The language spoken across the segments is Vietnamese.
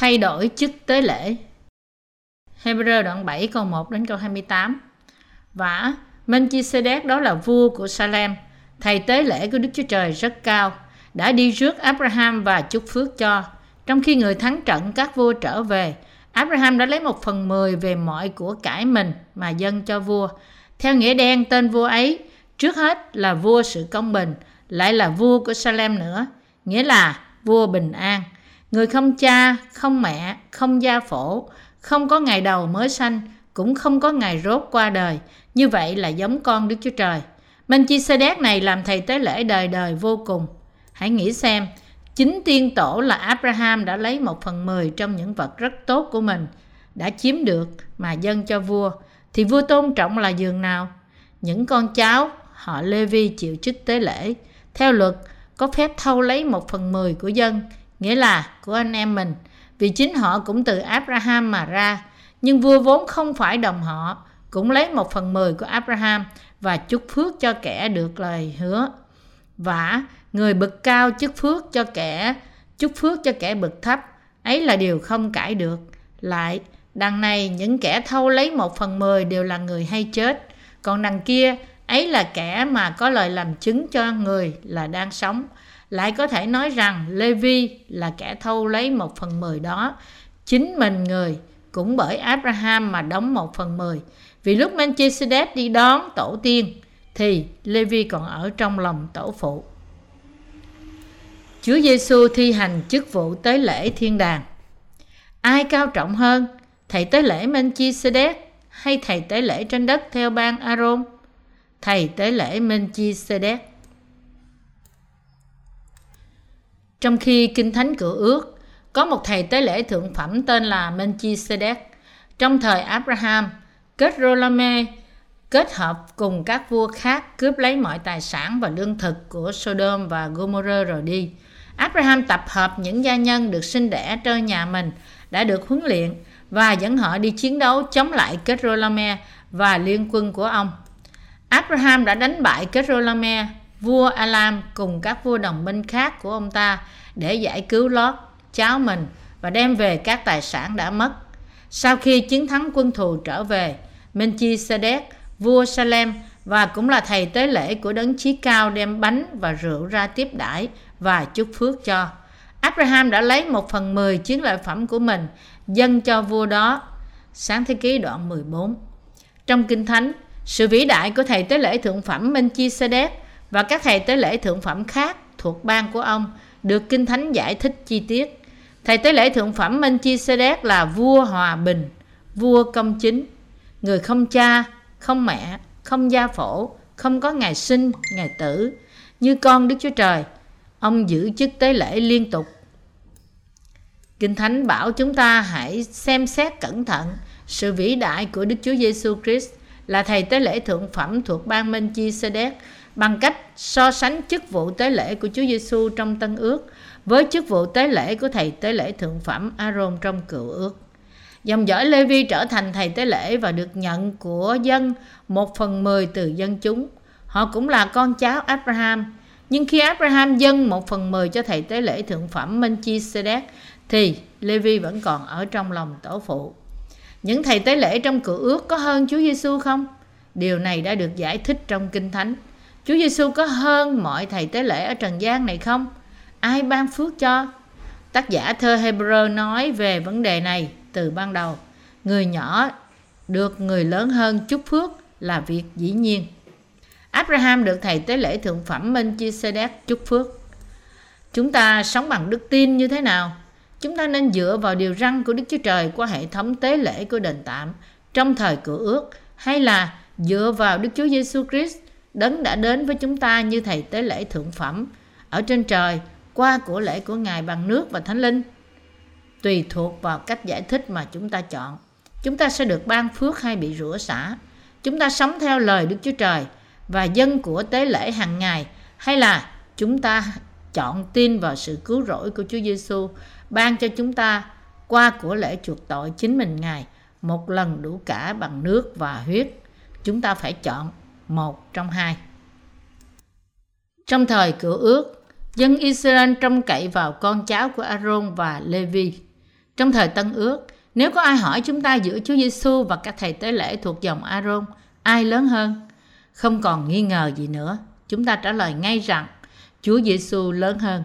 thay đổi chức tế lễ. Hebrew đoạn 7 câu 1 đến câu 28. Và Melchizedek đó là vua của Salem, thầy tế lễ của Đức Chúa Trời rất cao, đã đi rước Abraham và chúc phước cho. Trong khi người thắng trận các vua trở về, Abraham đã lấy một phần mười về mọi của cải mình mà dâng cho vua. Theo nghĩa đen tên vua ấy, trước hết là vua sự công bình, lại là vua của Salem nữa, nghĩa là vua bình an. Người không cha, không mẹ, không gia phổ, không có ngày đầu mới sanh, cũng không có ngày rốt qua đời. Như vậy là giống con Đức Chúa Trời. Melchizedek này làm thầy tế lễ đời đời vô cùng. Hãy nghĩ xem, chính tiên tổ là Abraham đã lấy một phần mười trong những vật rất tốt của mình, đã chiếm được mà dâng cho vua. Thì vua tôn trọng là giường nào? Những con cháu, họ Levi chịu chức tế lễ. Theo luật, có phép thâu lấy một phần mười của dân, nghĩa là của anh em mình, vì chính họ cũng từ Abraham mà ra. Nhưng vua vốn không phải đồng họ, cũng lấy một phần mười của Abraham và chúc phước cho kẻ được lời hứa. Và người bực cao chúc phước cho kẻ chúc phước cho kẻ bực thấp, ấy là điều không cãi được. Lại, đằng này những kẻ thâu lấy một phần mười đều là người hay chết, còn đằng kia ấy là kẻ mà có lời làm chứng cho người là đang sống lại có thể nói rằng Levi là kẻ thâu lấy một phần mười đó. Chính mình người cũng bởi Abraham mà đóng một phần mười. Vì lúc Melchizedek đi đón tổ tiên, thì Levi còn ở trong lòng tổ phụ. Chúa Giêsu thi hành chức vụ tế lễ thiên đàng. Ai cao trọng hơn, thầy tế lễ Melchizedek hay thầy tế lễ trên đất theo ban Aaron? Thầy tế lễ Melchizedek. Trong khi Kinh Thánh cửa Ước có một thầy tế lễ thượng phẩm tên là Melchizedek. Trong thời Abraham, kết Rolame kết hợp cùng các vua khác cướp lấy mọi tài sản và lương thực của Sodom và Gomorrah rồi đi. Abraham tập hợp những gia nhân được sinh đẻ trên nhà mình đã được huấn luyện và dẫn họ đi chiến đấu chống lại kết Rolame và liên quân của ông. Abraham đã đánh bại Kedorlaomer, vua Alam cùng các vua đồng minh khác của ông ta để giải cứu Lót, cháu mình và đem về các tài sản đã mất. Sau khi chiến thắng quân thù trở về, Melchizedek, vua Salem và cũng là thầy tế lễ của đấng chí cao đem bánh và rượu ra tiếp đãi và chúc phước cho. Abraham đã lấy một phần mười chiến lợi phẩm của mình dâng cho vua đó. Sáng thế ký đoạn 14 Trong Kinh Thánh, sự vĩ đại của thầy tế lễ thượng phẩm Melchizedek và các thầy tế lễ thượng phẩm khác thuộc bang của ông được Kinh Thánh giải thích chi tiết. Thầy tế lễ thượng phẩm Melchizedek là vua hòa bình, vua công chính, người không cha, không mẹ, không gia phổ, không có ngày sinh, ngày tử, như con Đức Chúa Trời. Ông giữ chức tế lễ liên tục. Kinh Thánh bảo chúng ta hãy xem xét cẩn thận sự vĩ đại của Đức Chúa Giêsu Christ là thầy tế lễ thượng phẩm thuộc ban Minh Chi Sê bằng cách so sánh chức vụ tế lễ của Chúa Giêsu trong Tân Ước với chức vụ tế lễ của thầy tế lễ thượng phẩm Aaron trong Cựu Ước. Dòng dõi Levi trở thành thầy tế lễ và được nhận của dân một phần mười từ dân chúng. Họ cũng là con cháu Abraham. Nhưng khi Abraham dâng một phần mười cho thầy tế lễ thượng phẩm Melchizedek, thì Levi vẫn còn ở trong lòng tổ phụ. Những thầy tế lễ trong cựu ước có hơn Chúa Giêsu không? Điều này đã được giải thích trong Kinh Thánh. Chúa Giêsu có hơn mọi thầy tế lễ ở trần gian này không? Ai ban phước cho? Tác giả thơ Hebrew nói về vấn đề này từ ban đầu. Người nhỏ được người lớn hơn chúc phước là việc dĩ nhiên. Abraham được thầy tế lễ thượng phẩm Melchizedek chúc phước. Chúng ta sống bằng đức tin như thế nào? Chúng ta nên dựa vào điều răn của Đức Chúa Trời qua hệ thống tế lễ của đền tạm trong thời cửa ước hay là dựa vào Đức Chúa Giêsu Christ đấng đã đến với chúng ta như thầy tế lễ thượng phẩm ở trên trời qua của lễ của Ngài bằng nước và Thánh Linh. Tùy thuộc vào cách giải thích mà chúng ta chọn, chúng ta sẽ được ban phước hay bị rủa xả. Chúng ta sống theo lời Đức Chúa Trời và dân của tế lễ hàng ngày hay là chúng ta chọn tin vào sự cứu rỗi của Chúa Giêsu ban cho chúng ta qua của lễ chuộc tội chính mình Ngài một lần đủ cả bằng nước và huyết. Chúng ta phải chọn một trong hai. Trong thời cựu ước, dân Israel trông cậy vào con cháu của Aaron và Levi. Trong thời Tân Ước, nếu có ai hỏi chúng ta giữa Chúa Giêsu và các thầy tế lễ thuộc dòng Aaron, ai lớn hơn? Không còn nghi ngờ gì nữa. Chúng ta trả lời ngay rằng Chúa Giêsu lớn hơn.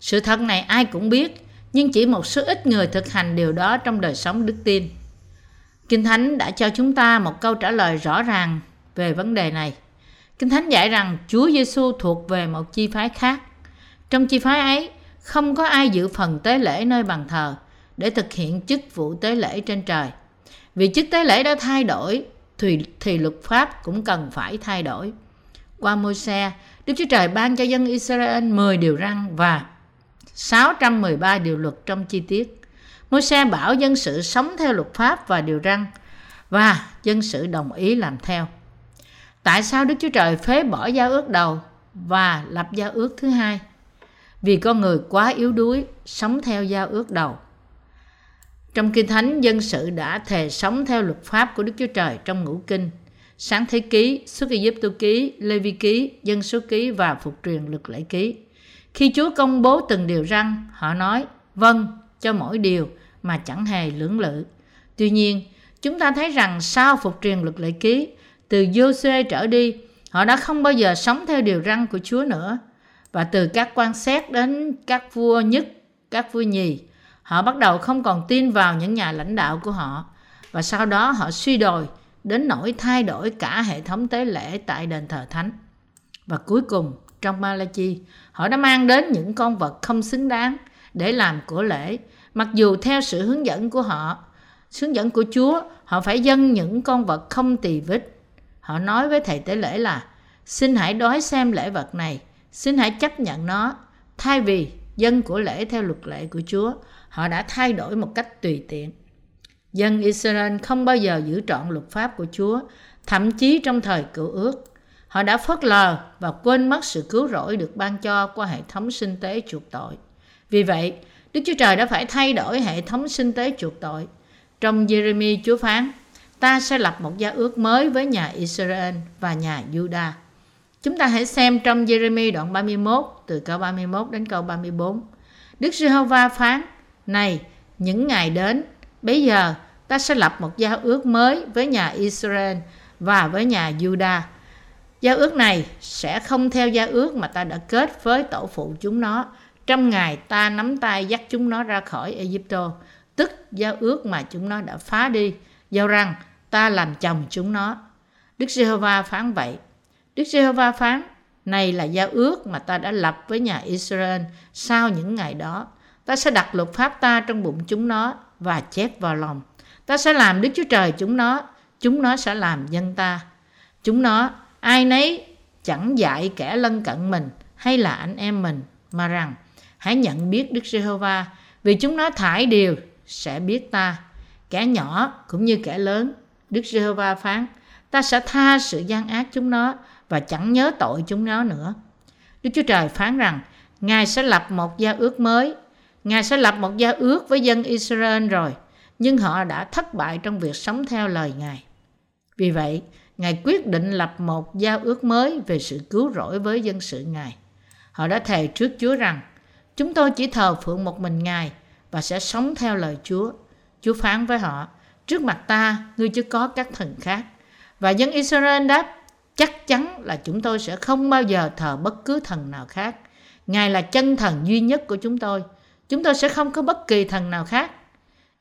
Sự thật này ai cũng biết, nhưng chỉ một số ít người thực hành điều đó trong đời sống đức tin. Kinh Thánh đã cho chúng ta một câu trả lời rõ ràng về vấn đề này. Kinh Thánh dạy rằng Chúa Giêsu thuộc về một chi phái khác. Trong chi phái ấy, không có ai giữ phần tế lễ nơi bàn thờ để thực hiện chức vụ tế lễ trên trời. Vì chức tế lễ đã thay đổi, thì, thì luật pháp cũng cần phải thay đổi. Qua môi xe, Đức Chúa Trời ban cho dân Israel 10 điều răn và 613 điều luật trong chi tiết. Môi xe bảo dân sự sống theo luật pháp và điều răn và dân sự đồng ý làm theo. Tại sao Đức Chúa Trời phế bỏ giao ước đầu và lập giao ước thứ hai? Vì con người quá yếu đuối sống theo giao ước đầu. Trong Kinh Thánh, dân sự đã thề sống theo luật pháp của Đức Chúa Trời trong ngũ kinh, sáng thế ký, xuất Ai Cập ký, Lê Vi ký, dân số ký và phục truyền Lực lễ ký. Khi Chúa công bố từng điều răng, họ nói vâng cho mỗi điều mà chẳng hề lưỡng lự. Tuy nhiên, chúng ta thấy rằng sau phục truyền luật lệ ký, từ Joshua trở đi, họ đã không bao giờ sống theo điều răn của Chúa nữa. Và từ các quan xét đến các vua nhất, các vua nhì, họ bắt đầu không còn tin vào những nhà lãnh đạo của họ. Và sau đó họ suy đồi đến nỗi thay đổi cả hệ thống tế lễ tại đền thờ thánh. Và cuối cùng, trong Malachi, họ đã mang đến những con vật không xứng đáng để làm của lễ, mặc dù theo sự hướng dẫn của họ, hướng dẫn của Chúa, họ phải dâng những con vật không tỳ vết. Họ nói với thầy tế lễ là, xin hãy đói xem lễ vật này, xin hãy chấp nhận nó. Thay vì dân của lễ theo luật lệ của Chúa, họ đã thay đổi một cách tùy tiện. Dân Israel không bao giờ giữ trọn luật pháp của Chúa, thậm chí trong thời cựu ước. Họ đã phớt lờ và quên mất sự cứu rỗi được ban cho qua hệ thống sinh tế chuộc tội. Vì vậy, Đức Chúa Trời đã phải thay đổi hệ thống sinh tế chuộc tội. Trong Jeremy Chúa phán, ta sẽ lập một gia ước mới với nhà Israel và nhà Judah. Chúng ta hãy xem trong Jeremy đoạn 31 từ câu 31 đến câu 34. Đức Giê-hô-va phán, này, những ngày đến, bây giờ ta sẽ lập một gia ước mới với nhà Israel và với nhà Judah Giao ước này sẽ không theo giao ước mà ta đã kết với tổ phụ chúng nó trong ngày ta nắm tay dắt chúng nó ra khỏi Egypto, tức giao ước mà chúng nó đã phá đi, giao rằng ta làm chồng chúng nó. Đức Giê-hô-va phán vậy. Đức Giê-hô-va phán, này là giao ước mà ta đã lập với nhà Israel sau những ngày đó. Ta sẽ đặt luật pháp ta trong bụng chúng nó và chép vào lòng. Ta sẽ làm Đức Chúa Trời chúng nó, chúng nó sẽ làm dân ta. Chúng nó ai nấy chẳng dạy kẻ lân cận mình hay là anh em mình mà rằng hãy nhận biết Đức Giê-hô-va vì chúng nó thải điều sẽ biết ta kẻ nhỏ cũng như kẻ lớn Đức Giê-hô-va phán ta sẽ tha sự gian ác chúng nó và chẳng nhớ tội chúng nó nữa Đức Chúa Trời phán rằng Ngài sẽ lập một gia ước mới Ngài sẽ lập một gia ước với dân Israel rồi nhưng họ đã thất bại trong việc sống theo lời Ngài. Vì vậy, Ngài quyết định lập một giao ước mới về sự cứu rỗi với dân sự Ngài. Họ đã thề trước Chúa rằng, chúng tôi chỉ thờ phượng một mình Ngài và sẽ sống theo lời Chúa. Chúa phán với họ, trước mặt ta, ngươi chưa có các thần khác. Và dân Israel đáp, chắc chắn là chúng tôi sẽ không bao giờ thờ bất cứ thần nào khác. Ngài là chân thần duy nhất của chúng tôi. Chúng tôi sẽ không có bất kỳ thần nào khác.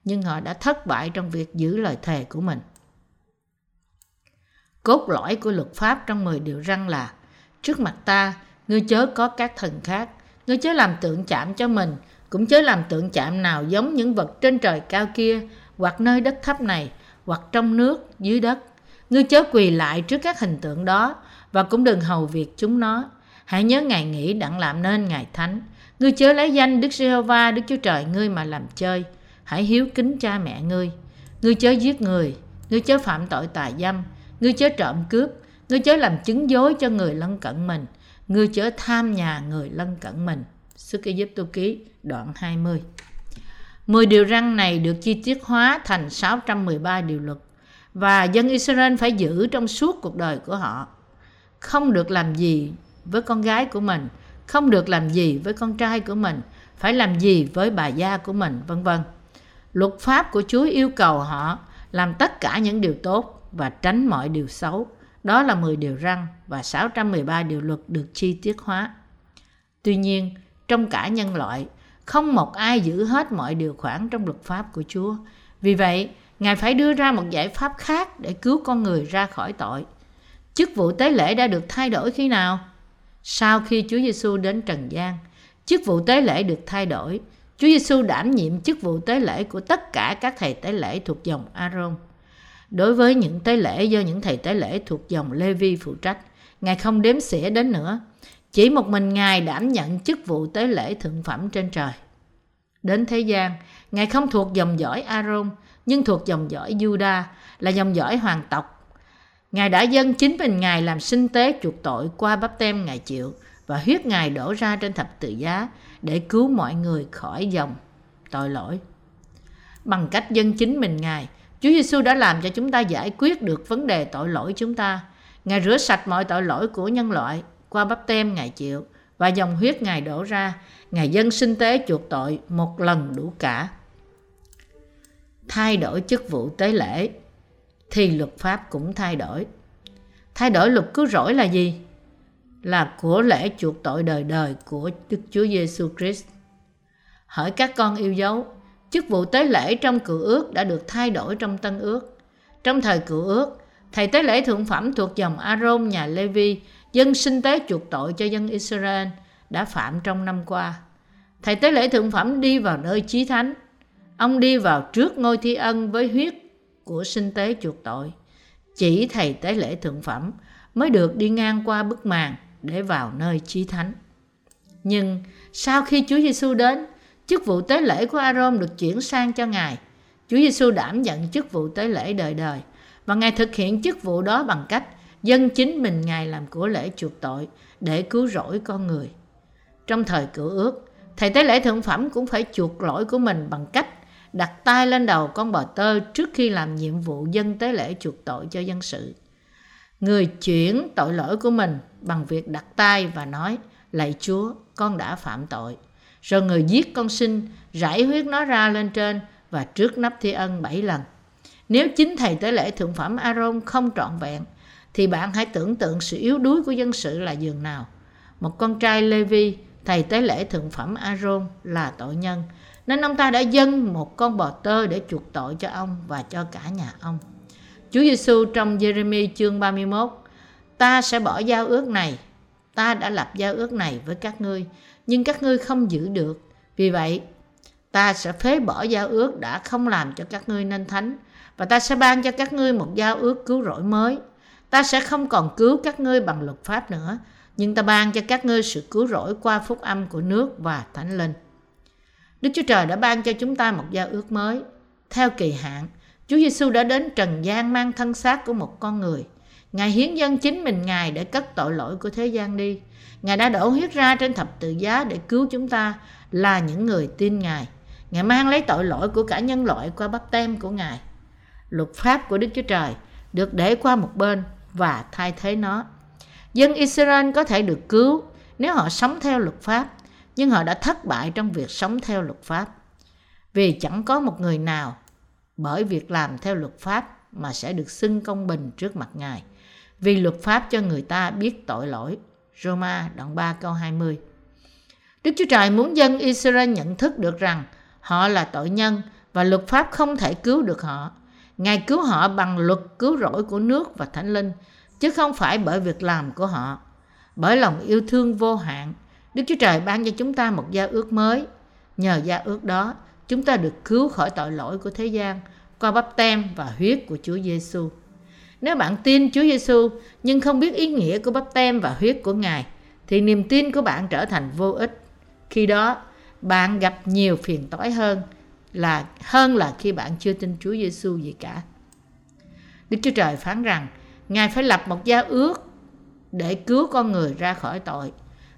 Nhưng họ đã thất bại trong việc giữ lời thề của mình. Cốt lõi của luật pháp trong 10 điều răn là Trước mặt ta, ngươi chớ có các thần khác, ngươi chớ làm tượng chạm cho mình, cũng chớ làm tượng chạm nào giống những vật trên trời cao kia, hoặc nơi đất thấp này, hoặc trong nước, dưới đất. Ngươi chớ quỳ lại trước các hình tượng đó, và cũng đừng hầu việc chúng nó. Hãy nhớ ngày nghỉ đặng làm nên ngày thánh. Ngươi chớ lấy danh Đức Giê-hô-va, Đức Chúa Trời ngươi mà làm chơi. Hãy hiếu kính cha mẹ ngươi. Ngươi chớ giết người, ngươi chớ phạm tội tà dâm, Ngươi chớ trộm cướp, ngươi chớ làm chứng dối cho người lân cận mình, ngươi chớ tham nhà người lân cận mình. Sức Ai Cập ký đoạn 20. 10 điều răn này được chi tiết hóa thành 613 điều luật và dân Israel phải giữ trong suốt cuộc đời của họ. Không được làm gì với con gái của mình, không được làm gì với con trai của mình, phải làm gì với bà gia của mình, vân vân. Luật pháp của Chúa yêu cầu họ làm tất cả những điều tốt và tránh mọi điều xấu. Đó là 10 điều răn và 613 điều luật được chi tiết hóa. Tuy nhiên, trong cả nhân loại, không một ai giữ hết mọi điều khoản trong luật pháp của Chúa. Vì vậy, Ngài phải đưa ra một giải pháp khác để cứu con người ra khỏi tội. Chức vụ tế lễ đã được thay đổi khi nào? Sau khi Chúa Giêsu đến trần gian, chức vụ tế lễ được thay đổi. Chúa Giêsu đảm nhiệm chức vụ tế lễ của tất cả các thầy tế lễ thuộc dòng Aaron. Đối với những tế lễ do những thầy tế lễ thuộc dòng Lê-vi phụ trách, Ngài không đếm xỉa đến nữa. Chỉ một mình Ngài đảm nhận chức vụ tế lễ thượng phẩm trên trời. Đến thế gian, Ngài không thuộc dòng dõi Aaron, nhưng thuộc dòng dõi Juda, là dòng dõi hoàng tộc. Ngài đã dâng chính mình Ngài làm sinh tế chuộc tội qua bắp tem Ngài chịu và huyết Ngài đổ ra trên thập tự giá để cứu mọi người khỏi dòng tội lỗi. Bằng cách dâng chính mình Ngài, Chúa Giêsu đã làm cho chúng ta giải quyết được vấn đề tội lỗi chúng ta. Ngài rửa sạch mọi tội lỗi của nhân loại qua bắp tem Ngài chịu và dòng huyết Ngài đổ ra. Ngài dân sinh tế chuộc tội một lần đủ cả. Thay đổi chức vụ tế lễ thì luật pháp cũng thay đổi. Thay đổi luật cứu rỗi là gì? Là của lễ chuộc tội đời đời của Đức Chúa Giêsu Christ. Hỏi các con yêu dấu, chức vụ tế lễ trong cựu ước đã được thay đổi trong tân ước. Trong thời cựu ước, thầy tế lễ thượng phẩm thuộc dòng Aaron nhà Levi dân sinh tế chuộc tội cho dân Israel đã phạm trong năm qua. Thầy tế lễ thượng phẩm đi vào nơi chí thánh. Ông đi vào trước ngôi thi ân với huyết của sinh tế chuộc tội. Chỉ thầy tế lễ thượng phẩm mới được đi ngang qua bức màn để vào nơi chí thánh. Nhưng sau khi Chúa Giêsu đến, chức vụ tế lễ của Aaron được chuyển sang cho Ngài. Chúa Giêsu đảm nhận chức vụ tế lễ đời đời và Ngài thực hiện chức vụ đó bằng cách dân chính mình Ngài làm của lễ chuộc tội để cứu rỗi con người. Trong thời cựu ước, thầy tế lễ thượng phẩm cũng phải chuộc lỗi của mình bằng cách đặt tay lên đầu con bò tơ trước khi làm nhiệm vụ dân tế lễ chuộc tội cho dân sự. Người chuyển tội lỗi của mình bằng việc đặt tay và nói, lạy Chúa, con đã phạm tội. Rồi người giết con sinh, rải huyết nó ra lên trên và trước nắp thi ân bảy lần. Nếu chính thầy tế lễ thượng phẩm Aaron không trọn vẹn, thì bạn hãy tưởng tượng sự yếu đuối của dân sự là dường nào. Một con trai Levi, thầy tế lễ thượng phẩm Aaron là tội nhân, nên ông ta đã dâng một con bò tơ để chuộc tội cho ông và cho cả nhà ông. Chúa Giêsu trong Jeremy chương 31, ta sẽ bỏ giao ước này, ta đã lập giao ước này với các ngươi, nhưng các ngươi không giữ được. Vì vậy, ta sẽ phế bỏ giao ước đã không làm cho các ngươi nên thánh, và ta sẽ ban cho các ngươi một giao ước cứu rỗi mới. Ta sẽ không còn cứu các ngươi bằng luật pháp nữa, nhưng ta ban cho các ngươi sự cứu rỗi qua phúc âm của nước và thánh linh. Đức Chúa Trời đã ban cho chúng ta một giao ước mới. Theo kỳ hạn, Chúa Giêsu đã đến trần gian mang thân xác của một con người. Ngài hiến dân chính mình Ngài để cất tội lỗi của thế gian đi. Ngài đã đổ huyết ra trên thập tự giá để cứu chúng ta là những người tin Ngài. Ngài mang lấy tội lỗi của cả nhân loại qua bắp tem của Ngài. Luật pháp của Đức Chúa Trời được để qua một bên và thay thế nó. Dân Israel có thể được cứu nếu họ sống theo luật pháp, nhưng họ đã thất bại trong việc sống theo luật pháp. Vì chẳng có một người nào bởi việc làm theo luật pháp mà sẽ được xưng công bình trước mặt Ngài. Vì luật pháp cho người ta biết tội lỗi. Roma đoạn 3 câu 20 Đức Chúa Trời muốn dân Israel nhận thức được rằng họ là tội nhân và luật pháp không thể cứu được họ. Ngài cứu họ bằng luật cứu rỗi của nước và thánh linh, chứ không phải bởi việc làm của họ. Bởi lòng yêu thương vô hạn, Đức Chúa Trời ban cho chúng ta một gia ước mới. Nhờ gia ước đó, chúng ta được cứu khỏi tội lỗi của thế gian qua bắp tem và huyết của Chúa Giêsu. Nếu bạn tin Chúa Giêsu nhưng không biết ý nghĩa của bắp tem và huyết của Ngài, thì niềm tin của bạn trở thành vô ích. Khi đó, bạn gặp nhiều phiền toái hơn là hơn là khi bạn chưa tin Chúa Giêsu gì cả. Đức Chúa Trời phán rằng Ngài phải lập một giao ước để cứu con người ra khỏi tội.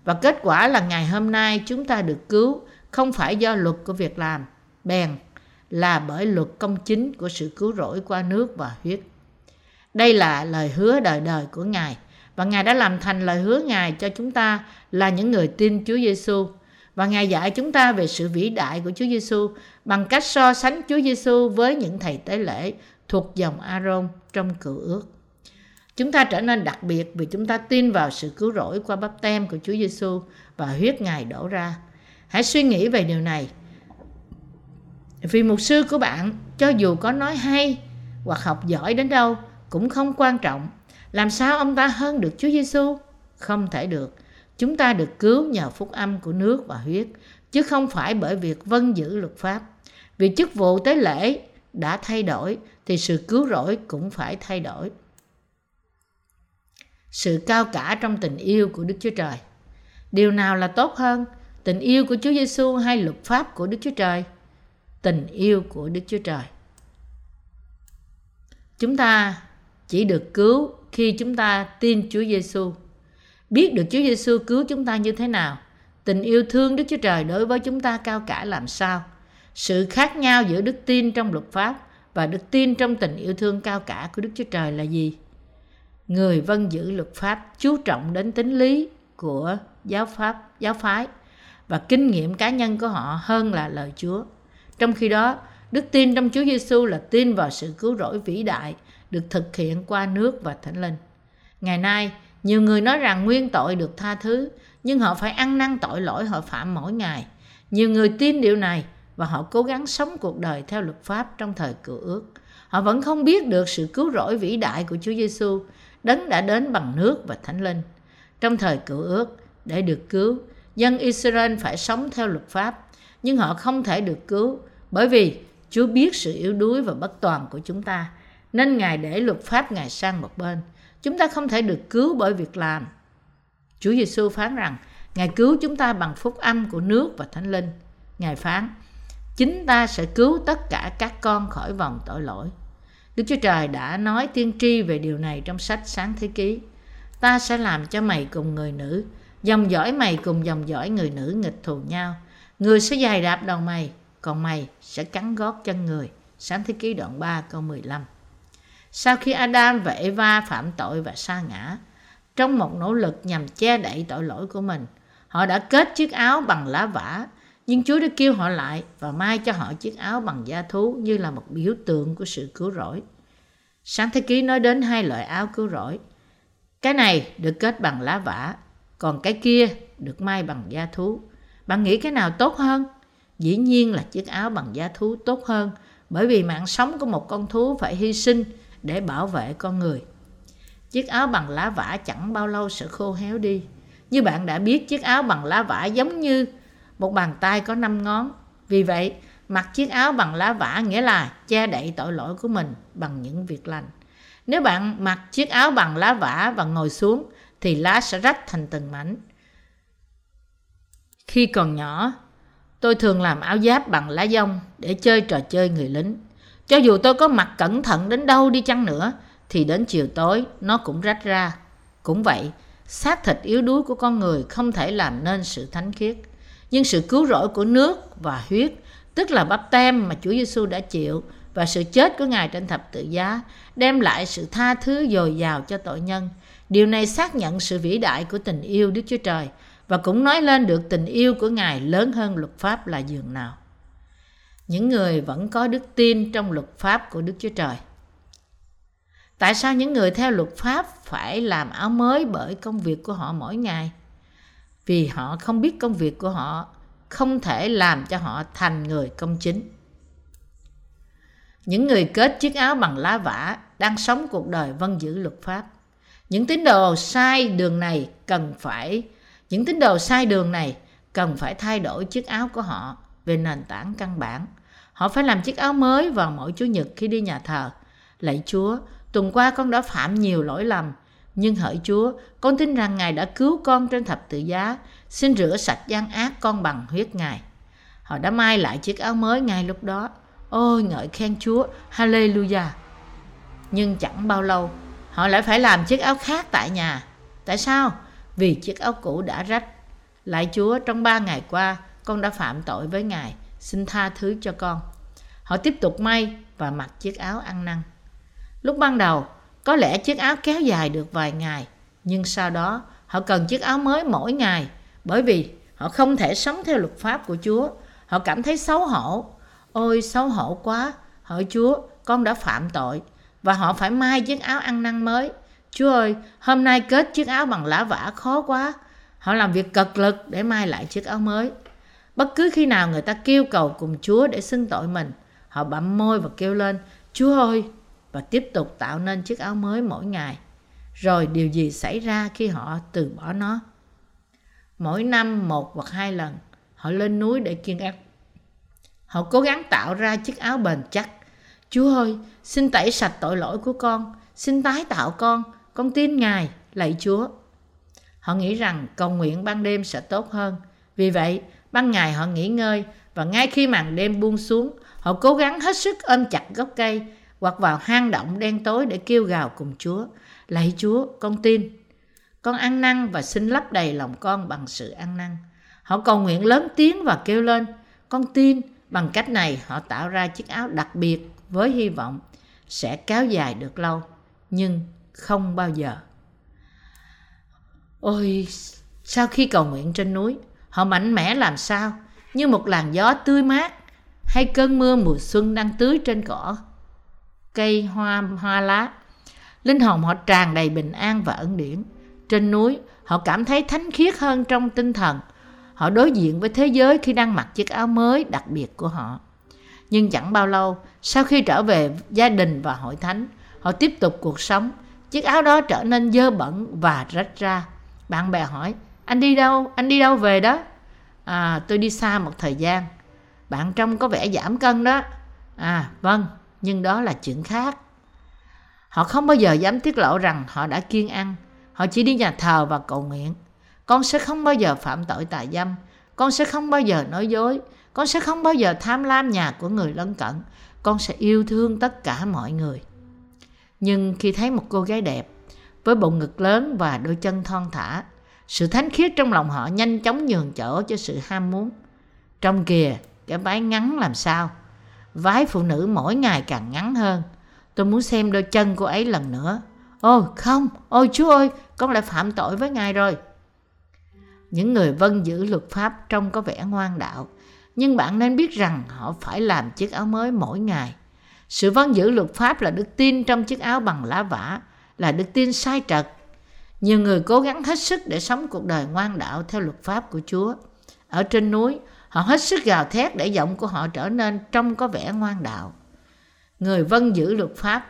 Và kết quả là ngày hôm nay chúng ta được cứu không phải do luật của việc làm, bèn là bởi luật công chính của sự cứu rỗi qua nước và huyết. Đây là lời hứa đời đời của Ngài và Ngài đã làm thành lời hứa Ngài cho chúng ta là những người tin Chúa Giêsu và Ngài dạy chúng ta về sự vĩ đại của Chúa Giêsu bằng cách so sánh Chúa Giêsu với những thầy tế lễ thuộc dòng Aaron trong cựu ước. Chúng ta trở nên đặc biệt vì chúng ta tin vào sự cứu rỗi qua bắp tem của Chúa Giêsu và huyết Ngài đổ ra. Hãy suy nghĩ về điều này. Vì mục sư của bạn, cho dù có nói hay hoặc học giỏi đến đâu, cũng không quan trọng. Làm sao ông ta hơn được Chúa Giêsu? Không thể được. Chúng ta được cứu nhờ phúc âm của nước và huyết, chứ không phải bởi việc vâng giữ luật pháp. Vì chức vụ tế lễ đã thay đổi, thì sự cứu rỗi cũng phải thay đổi. Sự cao cả trong tình yêu của Đức Chúa Trời. Điều nào là tốt hơn, tình yêu của Chúa Giêsu hay luật pháp của Đức Chúa Trời? Tình yêu của Đức Chúa Trời. Chúng ta chỉ được cứu khi chúng ta tin Chúa Giêsu. Biết được Chúa Giêsu cứu chúng ta như thế nào, tình yêu thương Đức Chúa Trời đối với chúng ta cao cả làm sao, sự khác nhau giữa đức tin trong luật pháp và đức tin trong tình yêu thương cao cả của Đức Chúa Trời là gì? Người vân giữ luật pháp chú trọng đến tính lý của giáo pháp, giáo phái và kinh nghiệm cá nhân của họ hơn là lời Chúa. Trong khi đó, đức tin trong Chúa Giêsu là tin vào sự cứu rỗi vĩ đại được thực hiện qua nước và Thánh Linh. Ngày nay, nhiều người nói rằng nguyên tội được tha thứ, nhưng họ phải ăn năn tội lỗi họ phạm mỗi ngày. Nhiều người tin điều này và họ cố gắng sống cuộc đời theo luật pháp trong thời cựu ước. Họ vẫn không biết được sự cứu rỗi vĩ đại của Chúa Giêsu, đấng đã đến bằng nước và Thánh Linh. Trong thời cựu ước, để được cứu, dân Israel phải sống theo luật pháp, nhưng họ không thể được cứu bởi vì Chúa biết sự yếu đuối và bất toàn của chúng ta nên Ngài để luật pháp Ngài sang một bên. Chúng ta không thể được cứu bởi việc làm. Chúa Giêsu phán rằng Ngài cứu chúng ta bằng phúc âm của nước và thánh linh. Ngài phán, chính ta sẽ cứu tất cả các con khỏi vòng tội lỗi. Đức Chúa Trời đã nói tiên tri về điều này trong sách Sáng Thế Ký. Ta sẽ làm cho mày cùng người nữ, dòng dõi mày cùng dòng dõi người nữ nghịch thù nhau. Người sẽ dài đạp đầu mày, còn mày sẽ cắn gót chân người. Sáng Thế Ký đoạn 3 câu 15 sau khi Adam và Eva phạm tội và sa ngã. Trong một nỗ lực nhằm che đậy tội lỗi của mình, họ đã kết chiếc áo bằng lá vả, nhưng Chúa đã kêu họ lại và mai cho họ chiếc áo bằng da thú như là một biểu tượng của sự cứu rỗi. Sáng thế ký nói đến hai loại áo cứu rỗi. Cái này được kết bằng lá vả, còn cái kia được may bằng da thú. Bạn nghĩ cái nào tốt hơn? Dĩ nhiên là chiếc áo bằng da thú tốt hơn, bởi vì mạng sống của một con thú phải hy sinh để bảo vệ con người. Chiếc áo bằng lá vả chẳng bao lâu sẽ khô héo đi. Như bạn đã biết, chiếc áo bằng lá vả giống như một bàn tay có năm ngón. Vì vậy, mặc chiếc áo bằng lá vả nghĩa là che đậy tội lỗi của mình bằng những việc lành. Nếu bạn mặc chiếc áo bằng lá vả và ngồi xuống, thì lá sẽ rách thành từng mảnh. Khi còn nhỏ, tôi thường làm áo giáp bằng lá dông để chơi trò chơi người lính. Cho dù tôi có mặc cẩn thận đến đâu đi chăng nữa, thì đến chiều tối nó cũng rách ra. Cũng vậy, xác thịt yếu đuối của con người không thể làm nên sự thánh khiết. Nhưng sự cứu rỗi của nước và huyết, tức là bắp tem mà Chúa Giêsu đã chịu và sự chết của Ngài trên thập tự giá, đem lại sự tha thứ dồi dào cho tội nhân. Điều này xác nhận sự vĩ đại của tình yêu Đức Chúa Trời và cũng nói lên được tình yêu của Ngài lớn hơn luật pháp là dường nào những người vẫn có đức tin trong luật pháp của Đức Chúa Trời. Tại sao những người theo luật pháp phải làm áo mới bởi công việc của họ mỗi ngày? Vì họ không biết công việc của họ không thể làm cho họ thành người công chính. Những người kết chiếc áo bằng lá vả đang sống cuộc đời vâng giữ luật pháp. Những tín đồ sai đường này cần phải, những tín đồ sai đường này cần phải thay đổi chiếc áo của họ về nền tảng căn bản Họ phải làm chiếc áo mới vào mỗi Chủ nhật khi đi nhà thờ. Lạy Chúa, tuần qua con đã phạm nhiều lỗi lầm, nhưng hỡi Chúa, con tin rằng Ngài đã cứu con trên thập tự giá, xin rửa sạch gian ác con bằng huyết Ngài. Họ đã may lại chiếc áo mới ngay lúc đó. Ôi ngợi khen Chúa, Hallelujah. Nhưng chẳng bao lâu, họ lại phải làm chiếc áo khác tại nhà. Tại sao? Vì chiếc áo cũ đã rách. Lại Chúa, trong ba ngày qua, con đã phạm tội với Ngài xin tha thứ cho con. Họ tiếp tục may và mặc chiếc áo ăn năn. Lúc ban đầu, có lẽ chiếc áo kéo dài được vài ngày, nhưng sau đó họ cần chiếc áo mới mỗi ngày bởi vì Họ không thể sống theo luật pháp của Chúa. Họ cảm thấy xấu hổ. Ôi xấu hổ quá. Hỡi Chúa, con đã phạm tội. Và họ phải may chiếc áo ăn năn mới. Chúa ơi, hôm nay kết chiếc áo bằng lá vả khó quá. Họ làm việc cật lực để may lại chiếc áo mới. Bất cứ khi nào người ta kêu cầu cùng Chúa để xưng tội mình, họ bặm môi và kêu lên, Chúa ơi, và tiếp tục tạo nên chiếc áo mới mỗi ngày. Rồi điều gì xảy ra khi họ từ bỏ nó? Mỗi năm một hoặc hai lần, họ lên núi để kiên ép. Họ cố gắng tạo ra chiếc áo bền chắc. Chúa ơi, xin tẩy sạch tội lỗi của con, xin tái tạo con, con tin Ngài, lạy Chúa. Họ nghĩ rằng cầu nguyện ban đêm sẽ tốt hơn. Vì vậy, ban ngày họ nghỉ ngơi và ngay khi màn đêm buông xuống, họ cố gắng hết sức ôm chặt gốc cây hoặc vào hang động đen tối để kêu gào cùng Chúa. Lạy Chúa, con tin. Con ăn năn và xin lấp đầy lòng con bằng sự ăn năn. Họ cầu nguyện lớn tiếng và kêu lên, con tin. Bằng cách này họ tạo ra chiếc áo đặc biệt với hy vọng sẽ kéo dài được lâu, nhưng không bao giờ. Ôi, sau khi cầu nguyện trên núi, họ mạnh mẽ làm sao, như một làn gió tươi mát hay cơn mưa mùa xuân đang tưới trên cỏ, cây hoa hoa lá. Linh hồn họ tràn đầy bình an và ân điển. Trên núi, họ cảm thấy thánh khiết hơn trong tinh thần. Họ đối diện với thế giới khi đang mặc chiếc áo mới đặc biệt của họ. Nhưng chẳng bao lâu, sau khi trở về gia đình và hội thánh, họ tiếp tục cuộc sống. Chiếc áo đó trở nên dơ bẩn và rách ra. Bạn bè hỏi, anh đi đâu? Anh đi đâu về đó? À tôi đi xa một thời gian bạn trông có vẻ giảm cân đó. À vâng nhưng đó là chuyện khác. Họ không bao giờ dám tiết lộ rằng họ đã kiêng ăn. Họ chỉ đi nhà thờ và cầu nguyện. Con sẽ không bao giờ phạm tội tà dâm. Con sẽ không bao giờ nói dối. Con sẽ không bao giờ tham lam nhà của người lân cận. Con sẽ yêu thương tất cả mọi người. Nhưng khi thấy một cô gái đẹp, với bộ ngực lớn và đôi chân thon thả, sự thánh khiết trong lòng họ nhanh chóng nhường chỗ cho sự ham muốn. Trong kìa cái váy ngắn làm sao Vái phụ nữ mỗi ngày càng ngắn hơn. Tôi muốn xem đôi chân cô ấy lần nữa. Ôi không, ôi chúa ơi, con lại phạm tội với ngài rồi. Những người vân giữ luật pháp trông có vẻ ngoan đạo. Nhưng bạn nên biết rằng họ phải làm chiếc áo mới mỗi ngày. Sự vân giữ luật pháp là đức tin trong chiếc áo bằng lá vả, là đức tin sai trật. Nhiều người cố gắng hết sức để sống cuộc đời ngoan đạo theo luật pháp của Chúa. Ở trên núi, Họ hết sức gào thét để giọng của họ trở nên trông có vẻ ngoan đạo. Người vân giữ luật pháp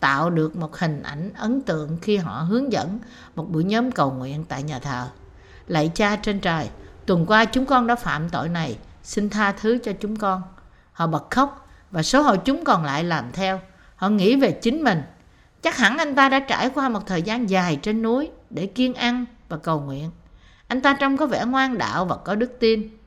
tạo được một hình ảnh ấn tượng khi họ hướng dẫn một buổi nhóm cầu nguyện tại nhà thờ. Lạy cha trên trời, tuần qua chúng con đã phạm tội này, xin tha thứ cho chúng con. Họ bật khóc và số hội chúng còn lại làm theo. Họ nghĩ về chính mình. Chắc hẳn anh ta đã trải qua một thời gian dài trên núi để kiên ăn và cầu nguyện. Anh ta trông có vẻ ngoan đạo và có đức tin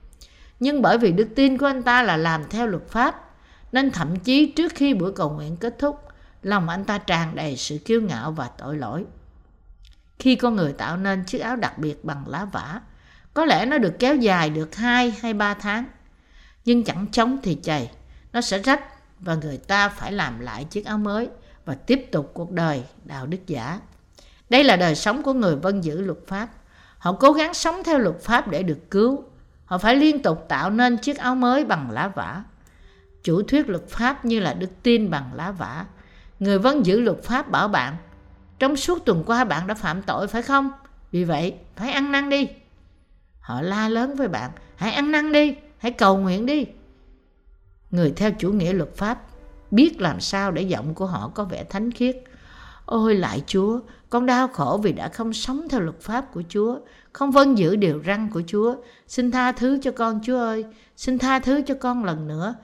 nhưng bởi vì đức tin của anh ta là làm theo luật pháp, nên thậm chí trước khi buổi cầu nguyện kết thúc, lòng anh ta tràn đầy sự kiêu ngạo và tội lỗi. Khi con người tạo nên chiếc áo đặc biệt bằng lá vả, có lẽ nó được kéo dài được 2 hay 3 tháng. Nhưng chẳng chống thì chày, nó sẽ rách và người ta phải làm lại chiếc áo mới và tiếp tục cuộc đời đạo đức giả. Đây là đời sống của người vân giữ luật pháp. Họ cố gắng sống theo luật pháp để được cứu Họ phải liên tục tạo nên chiếc áo mới bằng lá vả. Chủ thuyết luật pháp như là đức tin bằng lá vả. Người vẫn giữ luật pháp bảo bạn, trong suốt tuần qua bạn đã phạm tội phải không? Vì vậy, phải ăn năn đi. Họ la lớn với bạn, hãy ăn năn đi, hãy cầu nguyện đi. Người theo chủ nghĩa luật pháp biết làm sao để giọng của họ có vẻ thánh khiết. Ôi lại Chúa, con đau khổ vì đã không sống theo luật pháp của Chúa, không vâng giữ điều răn của Chúa. Xin tha thứ cho con Chúa ơi, xin tha thứ cho con lần nữa.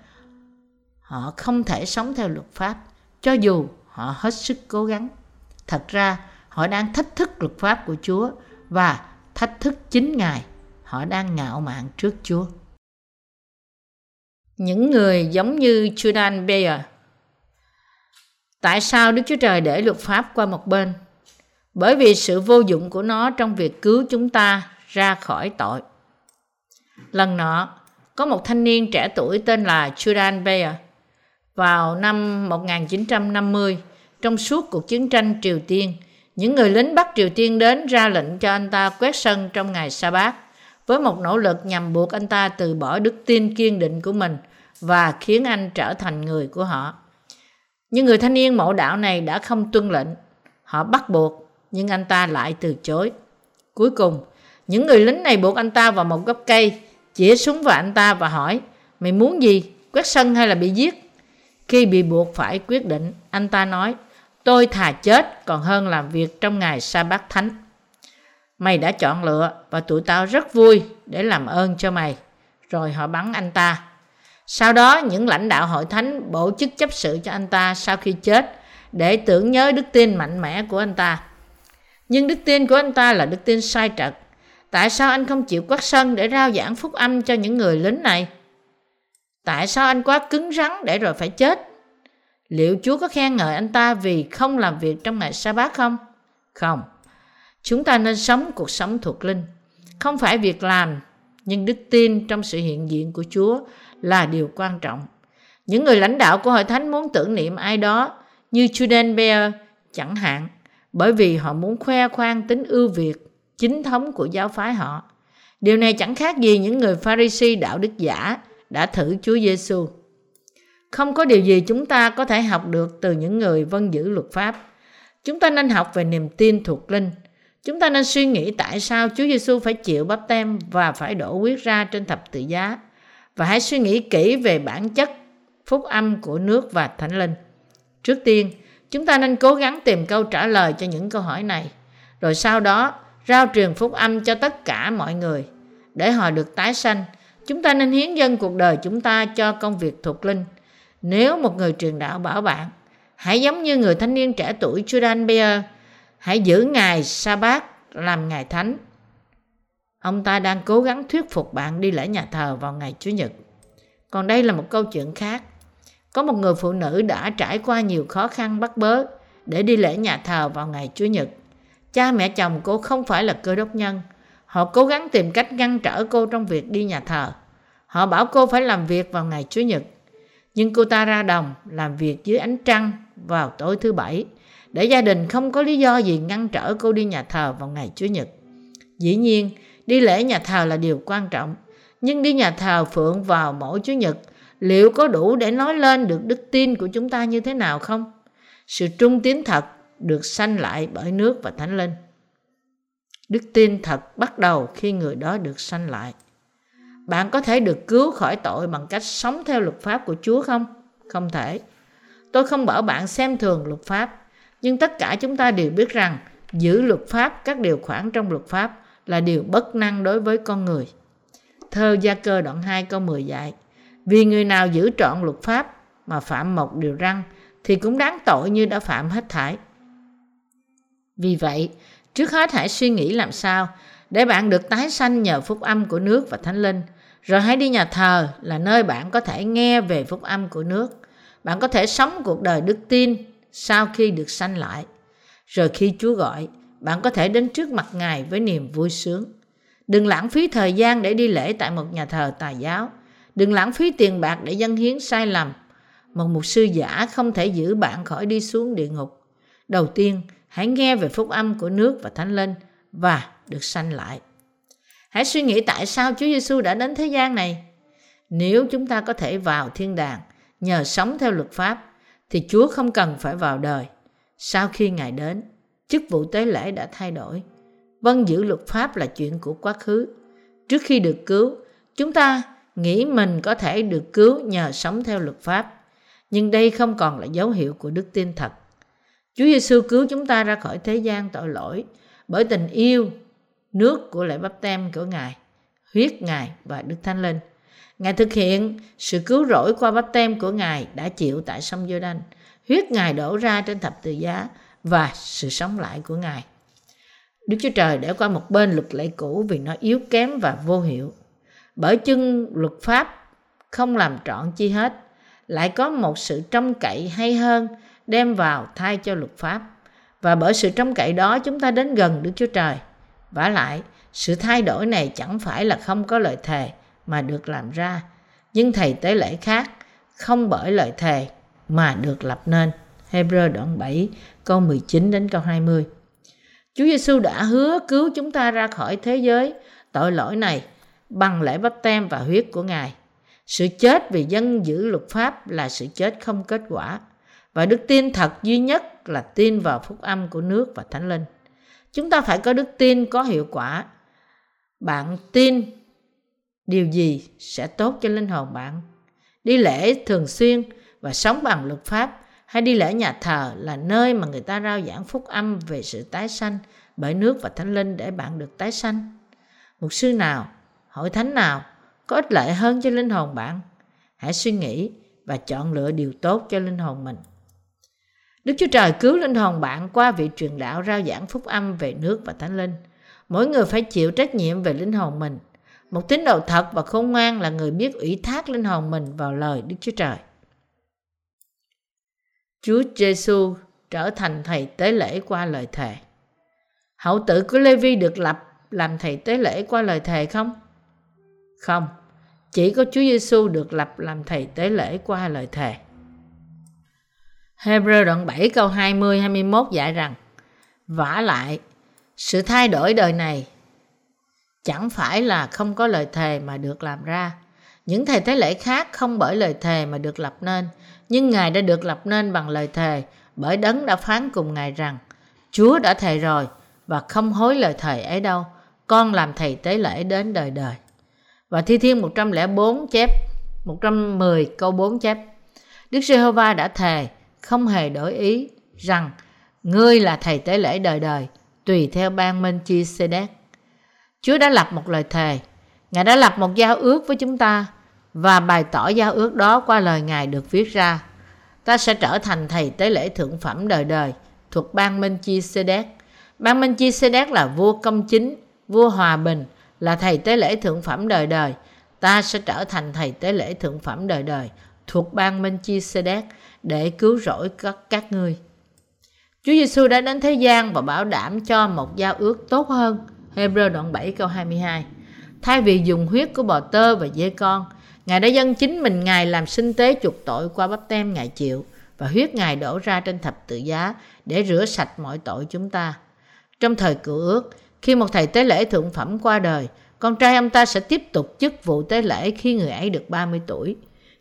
Họ không thể sống theo luật pháp, cho dù họ hết sức cố gắng. Thật ra, họ đang thách thức luật pháp của Chúa và thách thức chính Ngài. Họ đang ngạo mạn trước Chúa. Những người giống như Judan Bayer Tại sao Đức Chúa Trời để luật pháp qua một bên? Bởi vì sự vô dụng của nó trong việc cứu chúng ta ra khỏi tội. Lần nọ, có một thanh niên trẻ tuổi tên là Jordan Bayer. Vào năm 1950, trong suốt cuộc chiến tranh Triều Tiên, những người lính Bắc Triều Tiên đến ra lệnh cho anh ta quét sân trong ngày sa bát với một nỗ lực nhằm buộc anh ta từ bỏ đức tin kiên định của mình và khiến anh trở thành người của họ. Nhưng người thanh niên mộ đạo này đã không tuân lệnh. Họ bắt buộc, nhưng anh ta lại từ chối. Cuối cùng, những người lính này buộc anh ta vào một gốc cây, chĩa súng vào anh ta và hỏi, mày muốn gì, quét sân hay là bị giết? Khi bị buộc phải quyết định, anh ta nói, tôi thà chết còn hơn làm việc trong ngày sa bát thánh. Mày đã chọn lựa và tụi tao rất vui để làm ơn cho mày. Rồi họ bắn anh ta. Sau đó những lãnh đạo hội thánh bổ chức chấp sự cho anh ta sau khi chết để tưởng nhớ đức tin mạnh mẽ của anh ta. Nhưng đức tin của anh ta là đức tin sai trật. Tại sao anh không chịu quát sân để rao giảng phúc âm cho những người lính này? Tại sao anh quá cứng rắn để rồi phải chết? Liệu Chúa có khen ngợi anh ta vì không làm việc trong ngày sa bát không? Không. Chúng ta nên sống cuộc sống thuộc linh. Không phải việc làm, nhưng đức tin trong sự hiện diện của Chúa là điều quan trọng. Những người lãnh đạo của hội thánh muốn tưởng niệm ai đó như Judan Bear chẳng hạn, bởi vì họ muốn khoe khoang tính ưu việt, chính thống của giáo phái họ. Điều này chẳng khác gì những người Pharisee đạo đức giả đã thử Chúa Giêsu. Không có điều gì chúng ta có thể học được từ những người vân giữ luật pháp. Chúng ta nên học về niềm tin thuộc linh. Chúng ta nên suy nghĩ tại sao Chúa Giêsu phải chịu bắp tem và phải đổ huyết ra trên thập tự giá. Và hãy suy nghĩ kỹ về bản chất phúc âm của nước và thánh linh. Trước tiên, chúng ta nên cố gắng tìm câu trả lời cho những câu hỏi này. Rồi sau đó, rao truyền phúc âm cho tất cả mọi người để họ được tái sanh. Chúng ta nên hiến dân cuộc đời chúng ta cho công việc thuộc linh – nếu một người truyền đạo bảo bạn, hãy giống như người thanh niên trẻ tuổi Jordan Beer, hãy giữ ngày sa bát làm ngày thánh. Ông ta đang cố gắng thuyết phục bạn đi lễ nhà thờ vào ngày Chủ nhật. Còn đây là một câu chuyện khác. Có một người phụ nữ đã trải qua nhiều khó khăn bắt bớ để đi lễ nhà thờ vào ngày Chủ nhật. Cha mẹ chồng cô không phải là cơ đốc nhân. Họ cố gắng tìm cách ngăn trở cô trong việc đi nhà thờ. Họ bảo cô phải làm việc vào ngày Chủ nhật nhưng cô ta ra đồng làm việc dưới ánh trăng vào tối thứ bảy để gia đình không có lý do gì ngăn trở cô đi nhà thờ vào ngày Chủ nhật. Dĩ nhiên, đi lễ nhà thờ là điều quan trọng, nhưng đi nhà thờ phượng vào mỗi Chủ nhật liệu có đủ để nói lên được đức tin của chúng ta như thế nào không? Sự trung tín thật được sanh lại bởi nước và thánh linh. Đức tin thật bắt đầu khi người đó được sanh lại. Bạn có thể được cứu khỏi tội bằng cách sống theo luật pháp của Chúa không? Không thể. Tôi không bảo bạn xem thường luật pháp, nhưng tất cả chúng ta đều biết rằng giữ luật pháp, các điều khoản trong luật pháp là điều bất năng đối với con người. Thơ Gia Cơ đoạn 2 câu 10 dạy, vì người nào giữ trọn luật pháp mà phạm một điều răng thì cũng đáng tội như đã phạm hết thải. Vì vậy, trước hết hãy suy nghĩ làm sao để bạn được tái sanh nhờ phúc âm của nước và thánh linh – rồi hãy đi nhà thờ là nơi bạn có thể nghe về phúc âm của nước. Bạn có thể sống cuộc đời đức tin sau khi được sanh lại. Rồi khi Chúa gọi, bạn có thể đến trước mặt Ngài với niềm vui sướng. Đừng lãng phí thời gian để đi lễ tại một nhà thờ tà giáo. Đừng lãng phí tiền bạc để dân hiến sai lầm. Một mục sư giả không thể giữ bạn khỏi đi xuống địa ngục. Đầu tiên, hãy nghe về phúc âm của nước và thánh linh và được sanh lại. Hãy suy nghĩ tại sao Chúa Giêsu đã đến thế gian này. Nếu chúng ta có thể vào thiên đàng nhờ sống theo luật pháp, thì Chúa không cần phải vào đời. Sau khi Ngài đến, chức vụ tế lễ đã thay đổi. Vâng giữ luật pháp là chuyện của quá khứ. Trước khi được cứu, chúng ta nghĩ mình có thể được cứu nhờ sống theo luật pháp. Nhưng đây không còn là dấu hiệu của đức tin thật. Chúa Giêsu cứu chúng ta ra khỏi thế gian tội lỗi bởi tình yêu nước của lễ bắp tem của Ngài, huyết Ngài và Đức Thánh Linh. Ngài thực hiện sự cứu rỗi qua bắp tem của Ngài đã chịu tại sông giô đanh huyết Ngài đổ ra trên thập tự giá và sự sống lại của Ngài. Đức Chúa Trời để qua một bên luật lệ cũ vì nó yếu kém và vô hiệu. Bởi chân luật pháp không làm trọn chi hết, lại có một sự trông cậy hay hơn đem vào thay cho luật pháp. Và bởi sự trông cậy đó chúng ta đến gần Đức Chúa Trời. Vả lại sự thay đổi này chẳng phải là không có lời thề mà được làm ra nhưng thầy tế lễ khác không bởi lời thề mà được lập nên. Hebrew đoạn 7 câu 19 đến câu 20 Chúa Giêsu đã hứa cứu chúng ta ra khỏi thế giới. Tội lỗi này bằng lễ bắp tem và huyết của Ngài. Sự chết vì dân giữ luật pháp là sự chết không kết quả và đức tin thật duy nhất là tin vào phúc âm của nước và thánh linh. Chúng ta phải có đức tin có hiệu quả. Bạn tin điều gì sẽ tốt cho linh hồn bạn? Đi lễ thường xuyên và sống bằng luật pháp hay đi lễ nhà thờ là nơi mà người ta rao giảng phúc âm về sự tái sanh bởi nước và thánh linh để bạn được tái sanh. Một sư nào, hội thánh nào có ích lợi hơn cho linh hồn bạn? Hãy suy nghĩ và chọn lựa điều tốt cho linh hồn mình. Đức Chúa Trời cứu linh hồn bạn qua vị truyền đạo rao giảng phúc âm về nước và thánh linh. Mỗi người phải chịu trách nhiệm về linh hồn mình. Một tín đồ thật và khôn ngoan là người biết ủy thác linh hồn mình vào lời Đức Chúa Trời. Chúa Giêsu trở thành thầy tế lễ qua lời thề. Hậu tử của Lê-vi được lập làm thầy tế lễ qua lời thề không? Không, chỉ có Chúa Giêsu được lập làm thầy tế lễ qua lời thề. Hebrew đoạn 7 câu 20 21 dạy rằng: Vả lại, sự thay đổi đời này chẳng phải là không có lời thề mà được làm ra. Những thầy tế lễ khác không bởi lời thề mà được lập nên, nhưng Ngài đã được lập nên bằng lời thề bởi đấng đã phán cùng Ngài rằng Chúa đã thề rồi và không hối lời thề ấy đâu, con làm thầy tế lễ đến đời đời. Và Thi Thiên 104 chép 110 câu 4 chép Đức Giê-hô-va đã thề không hề đổi ý rằng ngươi là thầy tế lễ đời đời tùy theo ban minh chi sê đét Chúa đã lập một lời thề Ngài đã lập một giao ước với chúng ta và bày tỏ giao ước đó qua lời Ngài được viết ra. Ta sẽ trở thành thầy tế lễ thượng phẩm đời đời thuộc ban Minh Chi Sê Đét. Ban Minh Chi Sê Đét là vua công chính, vua hòa bình, là thầy tế lễ thượng phẩm đời đời. Ta sẽ trở thành thầy tế lễ thượng phẩm đời đời thuộc ban Minh Chi Sê Đét để cứu rỗi các, các ngươi. Chúa Giêsu đã đến thế gian và bảo đảm cho một giao ước tốt hơn. Hebrew đoạn 7 câu 22. Thay vì dùng huyết của bò tơ và dê con, Ngài đã dâng chính mình Ngài làm sinh tế chuộc tội qua bắp tem Ngài chịu và huyết Ngài đổ ra trên thập tự giá để rửa sạch mọi tội chúng ta. Trong thời cựu ước, khi một thầy tế lễ thượng phẩm qua đời, con trai ông ta sẽ tiếp tục chức vụ tế lễ khi người ấy được 30 tuổi.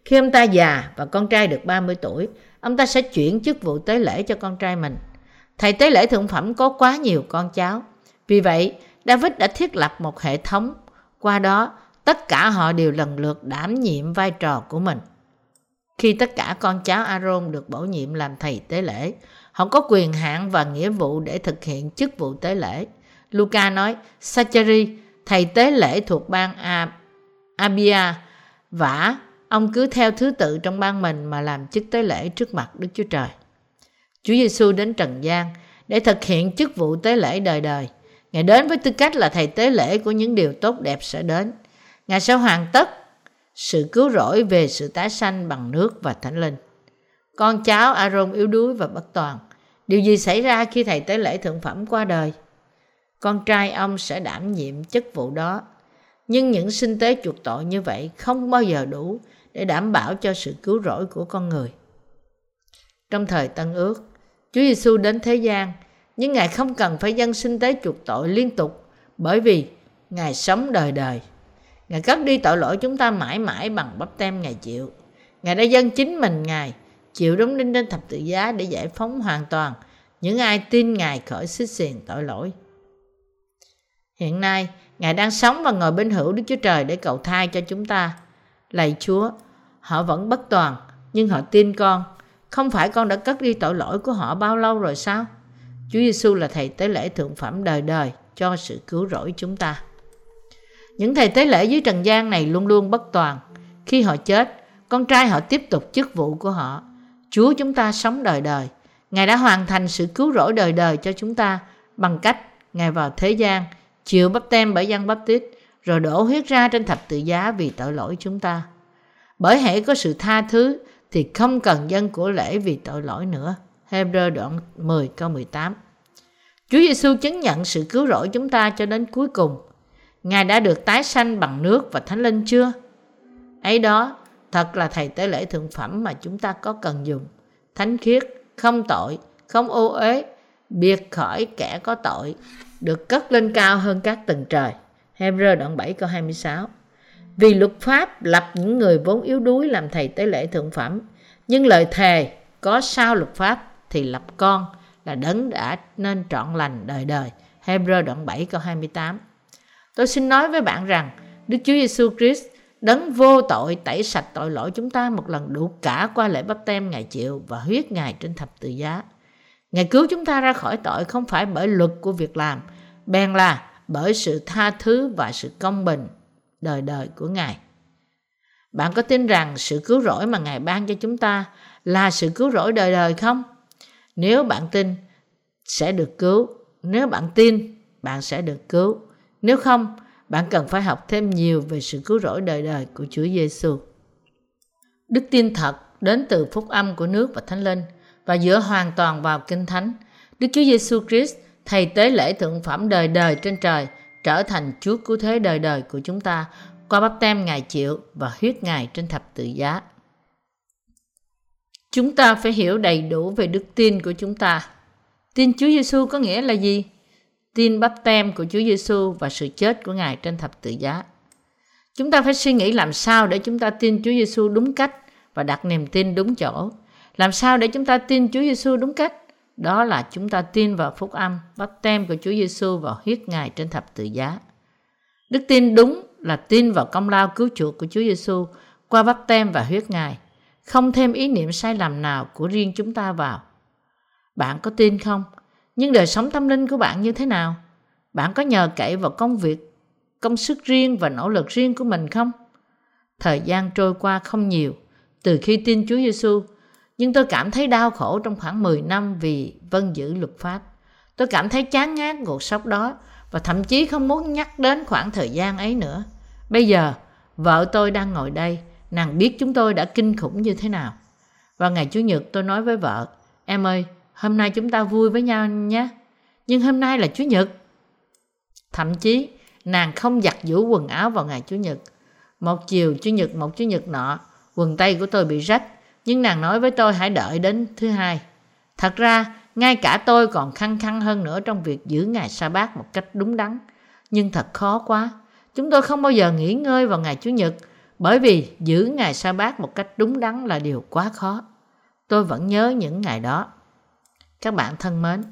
Khi ông ta già và con trai được 30 tuổi, ông ta sẽ chuyển chức vụ tế lễ cho con trai mình. Thầy tế lễ thượng phẩm có quá nhiều con cháu. Vì vậy, David đã thiết lập một hệ thống. Qua đó, tất cả họ đều lần lượt đảm nhiệm vai trò của mình. Khi tất cả con cháu Aaron được bổ nhiệm làm thầy tế lễ, họ có quyền hạn và nghĩa vụ để thực hiện chức vụ tế lễ. Luca nói, Sacheri, thầy tế lễ thuộc bang Abia, vả, ông cứ theo thứ tự trong bang mình mà làm chức tế lễ trước mặt Đức Chúa Trời. Chúa Giêsu đến trần gian để thực hiện chức vụ tế lễ đời đời. Ngài đến với tư cách là thầy tế lễ của những điều tốt đẹp sẽ đến. Ngài sẽ hoàn tất sự cứu rỗi về sự tái sanh bằng nước và thánh linh. Con cháu Aaron yếu đuối và bất toàn. Điều gì xảy ra khi thầy tế lễ thượng phẩm qua đời? Con trai ông sẽ đảm nhiệm chức vụ đó. Nhưng những sinh tế chuộc tội như vậy không bao giờ đủ để đảm bảo cho sự cứu rỗi của con người. Trong thời Tân Ước, Chúa Giêsu đến thế gian, nhưng Ngài không cần phải dân sinh tế chuộc tội liên tục bởi vì Ngài sống đời đời. Ngài cất đi tội lỗi chúng ta mãi mãi bằng bắp tem Ngài chịu. Ngài đã dâng chính mình Ngài, chịu đóng đinh trên thập tự giá để giải phóng hoàn toàn những ai tin Ngài khỏi xích xiền tội lỗi. Hiện nay, Ngài đang sống và ngồi bên hữu Đức Chúa Trời để cầu thai cho chúng ta. Lạy Chúa, họ vẫn bất toàn, nhưng họ tin con. Không phải con đã cất đi tội lỗi của họ bao lâu rồi sao? Chúa Giêsu là thầy tế lễ thượng phẩm đời đời cho sự cứu rỗi chúng ta. Những thầy tế lễ dưới trần gian này luôn luôn bất toàn. Khi họ chết, con trai họ tiếp tục chức vụ của họ. Chúa chúng ta sống đời đời. Ngài đã hoàn thành sự cứu rỗi đời đời cho chúng ta bằng cách Ngài vào thế gian, chịu bắp tem bởi dân bắp tít, rồi đổ huyết ra trên thập tự giá vì tội lỗi chúng ta. Bởi hệ có sự tha thứ thì không cần dân của lễ vì tội lỗi nữa. Hebrew đoạn 10 câu 18 Chúa Giêsu chứng nhận sự cứu rỗi chúng ta cho đến cuối cùng. Ngài đã được tái sanh bằng nước và thánh linh chưa? Ấy đó, thật là thầy tế lễ thượng phẩm mà chúng ta có cần dùng. Thánh khiết, không tội, không ô uế, biệt khỏi kẻ có tội, được cất lên cao hơn các tầng trời. Hebrew đoạn 7 câu 26 Vì luật pháp lập những người vốn yếu đuối làm thầy tế lễ thượng phẩm. Nhưng lời thề có sao luật pháp thì lập con là đấng đã nên trọn lành đời đời. Hebrew đoạn 7 câu 28 Tôi xin nói với bạn rằng, Đức Chúa Giêsu Christ đấng vô tội tẩy sạch tội lỗi chúng ta một lần đủ cả qua lễ bắp tem Ngài chịu và huyết Ngài trên thập tự giá. Ngài cứu chúng ta ra khỏi tội không phải bởi luật của việc làm, bèn là bởi sự tha thứ và sự công bình đời đời của Ngài. Bạn có tin rằng sự cứu rỗi mà Ngài ban cho chúng ta là sự cứu rỗi đời đời không? Nếu bạn tin, sẽ được cứu. Nếu bạn tin, bạn sẽ được cứu. Nếu không, bạn cần phải học thêm nhiều về sự cứu rỗi đời đời của Chúa Giêsu. Đức tin thật đến từ phúc âm của nước và Thánh Linh và dựa hoàn toàn vào Kinh Thánh. Đức Chúa Giêsu Christ, thầy tế lễ thượng phẩm đời đời trên trời, trở thành Chúa cứu thế đời đời của chúng ta qua bắp tem Ngài chịu và huyết Ngài trên thập tự giá. Chúng ta phải hiểu đầy đủ về đức tin của chúng ta. Tin Chúa Giêsu có nghĩa là gì? Tin bắp tem của Chúa Giêsu và sự chết của Ngài trên thập tự giá. Chúng ta phải suy nghĩ làm sao để chúng ta tin Chúa Giêsu đúng cách và đặt niềm tin đúng chỗ. Làm sao để chúng ta tin Chúa Giêsu đúng cách? Đó là chúng ta tin vào phúc âm, bắp tem của Chúa Giêsu và huyết Ngài trên thập tự giá. Đức tin đúng là tin vào công lao cứu chuộc của Chúa Giêsu qua bắp tem và huyết Ngài, không thêm ý niệm sai lầm nào của riêng chúng ta vào. Bạn có tin không? Nhưng đời sống tâm linh của bạn như thế nào? Bạn có nhờ cậy vào công việc, công sức riêng và nỗ lực riêng của mình không? Thời gian trôi qua không nhiều từ khi tin Chúa Giêsu, nhưng tôi cảm thấy đau khổ trong khoảng 10 năm vì vân giữ luật pháp. Tôi cảm thấy chán ngán cuộc sống đó và thậm chí không muốn nhắc đến khoảng thời gian ấy nữa. Bây giờ, vợ tôi đang ngồi đây, nàng biết chúng tôi đã kinh khủng như thế nào. Vào ngày Chủ nhật tôi nói với vợ, em ơi, hôm nay chúng ta vui với nhau nhé. Nhưng hôm nay là Chủ nhật. Thậm chí, nàng không giặt giũ quần áo vào ngày Chủ nhật. Một chiều Chủ nhật một Chủ nhật nọ, quần tây của tôi bị rách, nhưng nàng nói với tôi hãy đợi đến thứ hai. Thật ra, ngay cả tôi còn khăng khăng hơn nữa trong việc giữ ngày sa bát một cách đúng đắn. Nhưng thật khó quá. Chúng tôi không bao giờ nghỉ ngơi vào ngày Chủ nhật bởi vì giữ ngày sa bát một cách đúng đắn là điều quá khó. Tôi vẫn nhớ những ngày đó. Các bạn thân mến,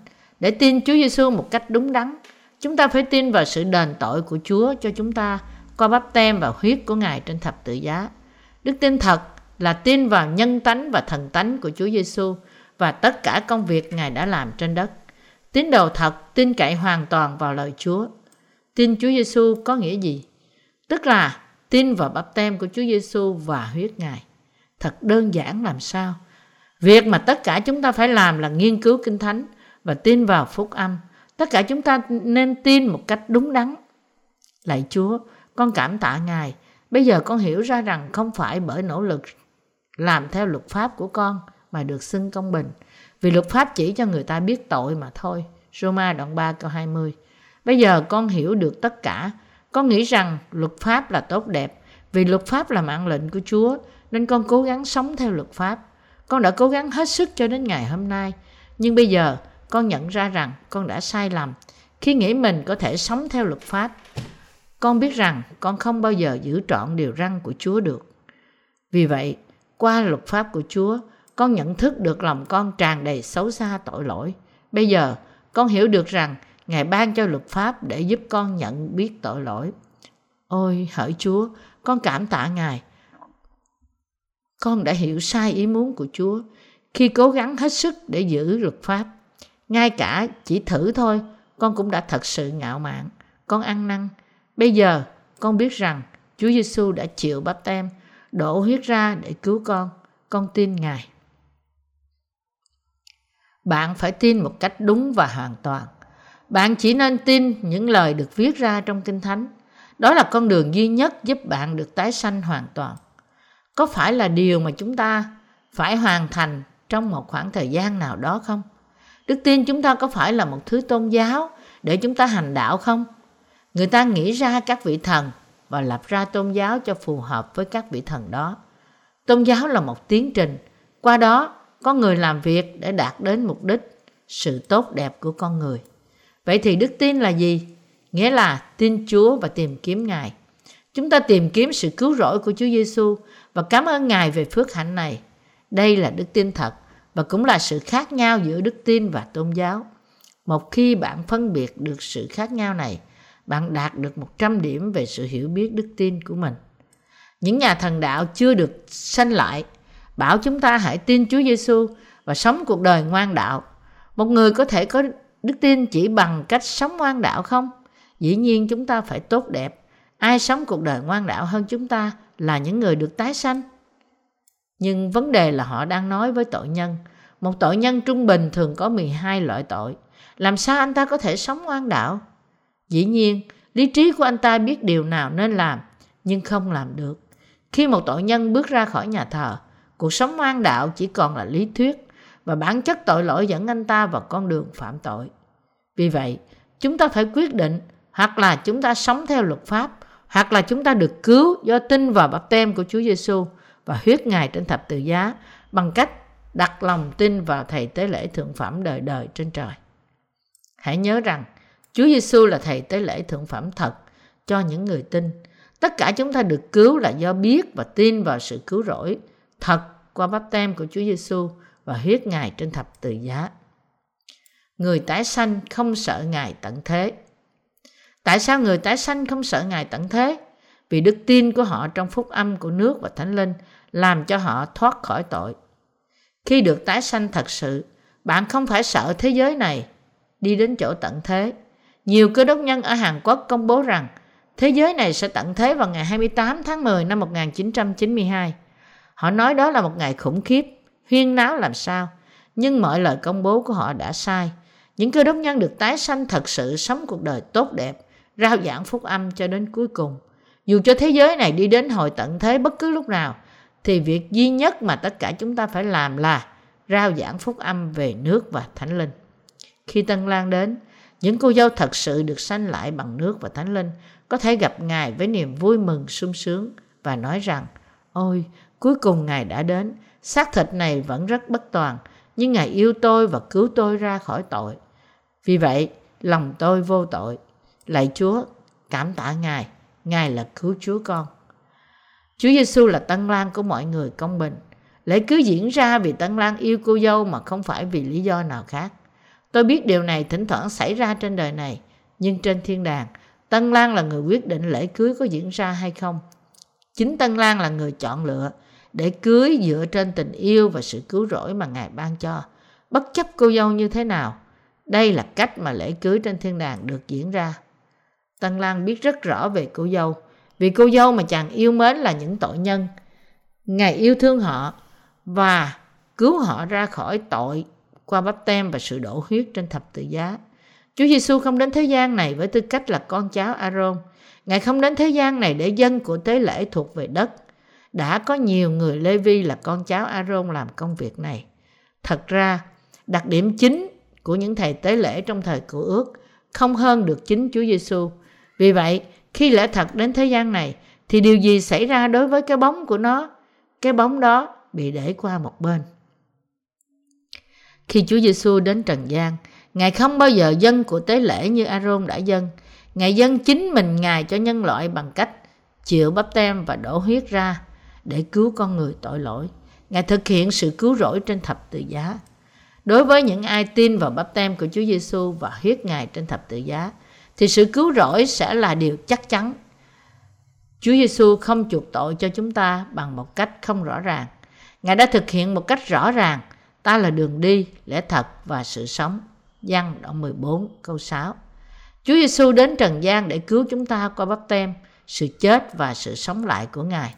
để tin Chúa Giêsu một cách đúng đắn, chúng ta phải tin vào sự đền tội của Chúa cho chúng ta qua bắp tem và huyết của Ngài trên thập tự giá. Đức tin thật là tin vào nhân tánh và thần tánh của Chúa Giêsu và tất cả công việc Ngài đã làm trên đất. Tín đồ thật tin cậy hoàn toàn vào lời Chúa. Tin Chúa Giêsu có nghĩa gì? Tức là tin vào bắp tem của Chúa Giêsu và huyết Ngài. Thật đơn giản làm sao? Việc mà tất cả chúng ta phải làm là nghiên cứu Kinh Thánh và tin vào phúc âm. Tất cả chúng ta nên tin một cách đúng đắn. Lạy Chúa, con cảm tạ Ngài. Bây giờ con hiểu ra rằng không phải bởi nỗ lực làm theo luật pháp của con mà được xưng công bình. Vì luật pháp chỉ cho người ta biết tội mà thôi. Roma đoạn 3 câu 20 Bây giờ con hiểu được tất cả. Con nghĩ rằng luật pháp là tốt đẹp. Vì luật pháp là mạng lệnh của Chúa nên con cố gắng sống theo luật pháp. Con đã cố gắng hết sức cho đến ngày hôm nay. Nhưng bây giờ con nhận ra rằng con đã sai lầm khi nghĩ mình có thể sống theo luật pháp. Con biết rằng con không bao giờ giữ trọn điều răn của Chúa được. Vì vậy, qua luật pháp của Chúa, con nhận thức được lòng con tràn đầy xấu xa tội lỗi. Bây giờ, con hiểu được rằng Ngài ban cho luật pháp để giúp con nhận biết tội lỗi. Ôi, hỡi Chúa, con cảm tạ Ngài. Con đã hiểu sai ý muốn của Chúa khi cố gắng hết sức để giữ luật pháp. Ngay cả chỉ thử thôi, con cũng đã thật sự ngạo mạn. Con ăn năn. Bây giờ, con biết rằng Chúa Giêsu đã chịu bắp tem, đổ huyết ra để cứu con. Con tin Ngài. Bạn phải tin một cách đúng và hoàn toàn. Bạn chỉ nên tin những lời được viết ra trong Kinh Thánh. Đó là con đường duy nhất giúp bạn được tái sanh hoàn toàn. Có phải là điều mà chúng ta phải hoàn thành trong một khoảng thời gian nào đó không? Đức tin chúng ta có phải là một thứ tôn giáo để chúng ta hành đạo không? Người ta nghĩ ra các vị thần và lập ra tôn giáo cho phù hợp với các vị thần đó. Tôn giáo là một tiến trình, qua đó có người làm việc để đạt đến mục đích, sự tốt đẹp của con người. Vậy thì đức tin là gì? Nghĩa là tin Chúa và tìm kiếm Ngài. Chúng ta tìm kiếm sự cứu rỗi của Chúa Giêsu và cảm ơn Ngài về phước hạnh này. Đây là đức tin thật và cũng là sự khác nhau giữa đức tin và tôn giáo. Một khi bạn phân biệt được sự khác nhau này, bạn đạt được 100 điểm về sự hiểu biết đức tin của mình. Những nhà thần đạo chưa được sanh lại bảo chúng ta hãy tin Chúa Giêsu và sống cuộc đời ngoan đạo. Một người có thể có đức tin chỉ bằng cách sống ngoan đạo không? Dĩ nhiên chúng ta phải tốt đẹp. Ai sống cuộc đời ngoan đạo hơn chúng ta là những người được tái sanh. Nhưng vấn đề là họ đang nói với tội nhân. Một tội nhân trung bình thường có 12 loại tội. Làm sao anh ta có thể sống ngoan đạo? Dĩ nhiên, lý trí của anh ta biết điều nào nên làm, nhưng không làm được. Khi một tội nhân bước ra khỏi nhà thờ, cuộc sống ngoan đạo chỉ còn là lý thuyết và bản chất tội lỗi dẫn anh ta vào con đường phạm tội. Vì vậy, chúng ta phải quyết định hoặc là chúng ta sống theo luật pháp, hoặc là chúng ta được cứu do tin vào bắp tem của Chúa Giêsu và huyết Ngài trên thập tự giá bằng cách đặt lòng tin vào Thầy Tế lễ Thượng Phẩm đời đời trên trời. Hãy nhớ rằng, Chúa Giêsu là Thầy Tế lễ Thượng Phẩm thật cho những người tin. Tất cả chúng ta được cứu là do biết và tin vào sự cứu rỗi thật qua bắp tem của Chúa Giêsu và huyết Ngài trên thập tự giá. Người tái sanh không sợ Ngài tận thế. Tại sao người tái sanh không sợ Ngài tận thế? Vì đức tin của họ trong phúc âm của nước và thánh linh làm cho họ thoát khỏi tội. Khi được tái sanh thật sự, bạn không phải sợ thế giới này đi đến chỗ tận thế. Nhiều cơ đốc nhân ở Hàn Quốc công bố rằng thế giới này sẽ tận thế vào ngày 28 tháng 10 năm 1992. Họ nói đó là một ngày khủng khiếp, huyên náo làm sao. Nhưng mọi lời công bố của họ đã sai. Những cơ đốc nhân được tái sanh thật sự sống cuộc đời tốt đẹp, rao giảng phúc âm cho đến cuối cùng. Dù cho thế giới này đi đến hồi tận thế bất cứ lúc nào, thì việc duy nhất mà tất cả chúng ta phải làm là rao giảng phúc âm về nước và thánh linh. Khi Tân Lan đến, những cô dâu thật sự được sanh lại bằng nước và thánh linh có thể gặp Ngài với niềm vui mừng sung sướng và nói rằng Ôi, cuối cùng Ngài đã đến, xác thịt này vẫn rất bất toàn, nhưng Ngài yêu tôi và cứu tôi ra khỏi tội. Vì vậy, lòng tôi vô tội. Lạy Chúa, cảm tạ Ngài, Ngài là cứu Chúa con. Chúa Giêsu là tân lang của mọi người công bình. Lễ cứ diễn ra vì tân lang yêu cô dâu mà không phải vì lý do nào khác. Tôi biết điều này thỉnh thoảng xảy ra trên đời này, nhưng trên thiên đàng, Tân Lan là người quyết định lễ cưới có diễn ra hay không. Chính Tân Lan là người chọn lựa để cưới dựa trên tình yêu và sự cứu rỗi mà Ngài ban cho, bất chấp cô dâu như thế nào. Đây là cách mà lễ cưới trên thiên đàng được diễn ra. Tân Lan biết rất rõ về cô dâu, vì cô dâu mà chàng yêu mến là những tội nhân. Ngài yêu thương họ và cứu họ ra khỏi tội qua bắp tem và sự đổ huyết trên thập tự giá. Chúa Giêsu không đến thế gian này với tư cách là con cháu Aaron. Ngài không đến thế gian này để dân của tế lễ thuộc về đất. Đã có nhiều người Lê Vi là con cháu Aaron làm công việc này. Thật ra, đặc điểm chính của những thầy tế lễ trong thời cựu ước không hơn được chính Chúa Giêsu. Vì vậy, khi lẽ thật đến thế gian này, thì điều gì xảy ra đối với cái bóng của nó? Cái bóng đó bị để qua một bên. Khi Chúa Giêsu đến trần gian, Ngài không bao giờ dân của tế lễ như Aaron đã dân. Ngài dân chính mình Ngài cho nhân loại bằng cách chịu bắp tem và đổ huyết ra để cứu con người tội lỗi. Ngài thực hiện sự cứu rỗi trên thập tự giá. Đối với những ai tin vào bắp tem của Chúa Giêsu và huyết Ngài trên thập tự giá, thì sự cứu rỗi sẽ là điều chắc chắn. Chúa Giêsu không chuộc tội cho chúng ta bằng một cách không rõ ràng. Ngài đã thực hiện một cách rõ ràng Ta là đường đi, lẽ thật và sự sống. Giăng đoạn 14 câu 6 Chúa Giêsu đến trần gian để cứu chúng ta qua bắp tem, sự chết và sự sống lại của Ngài.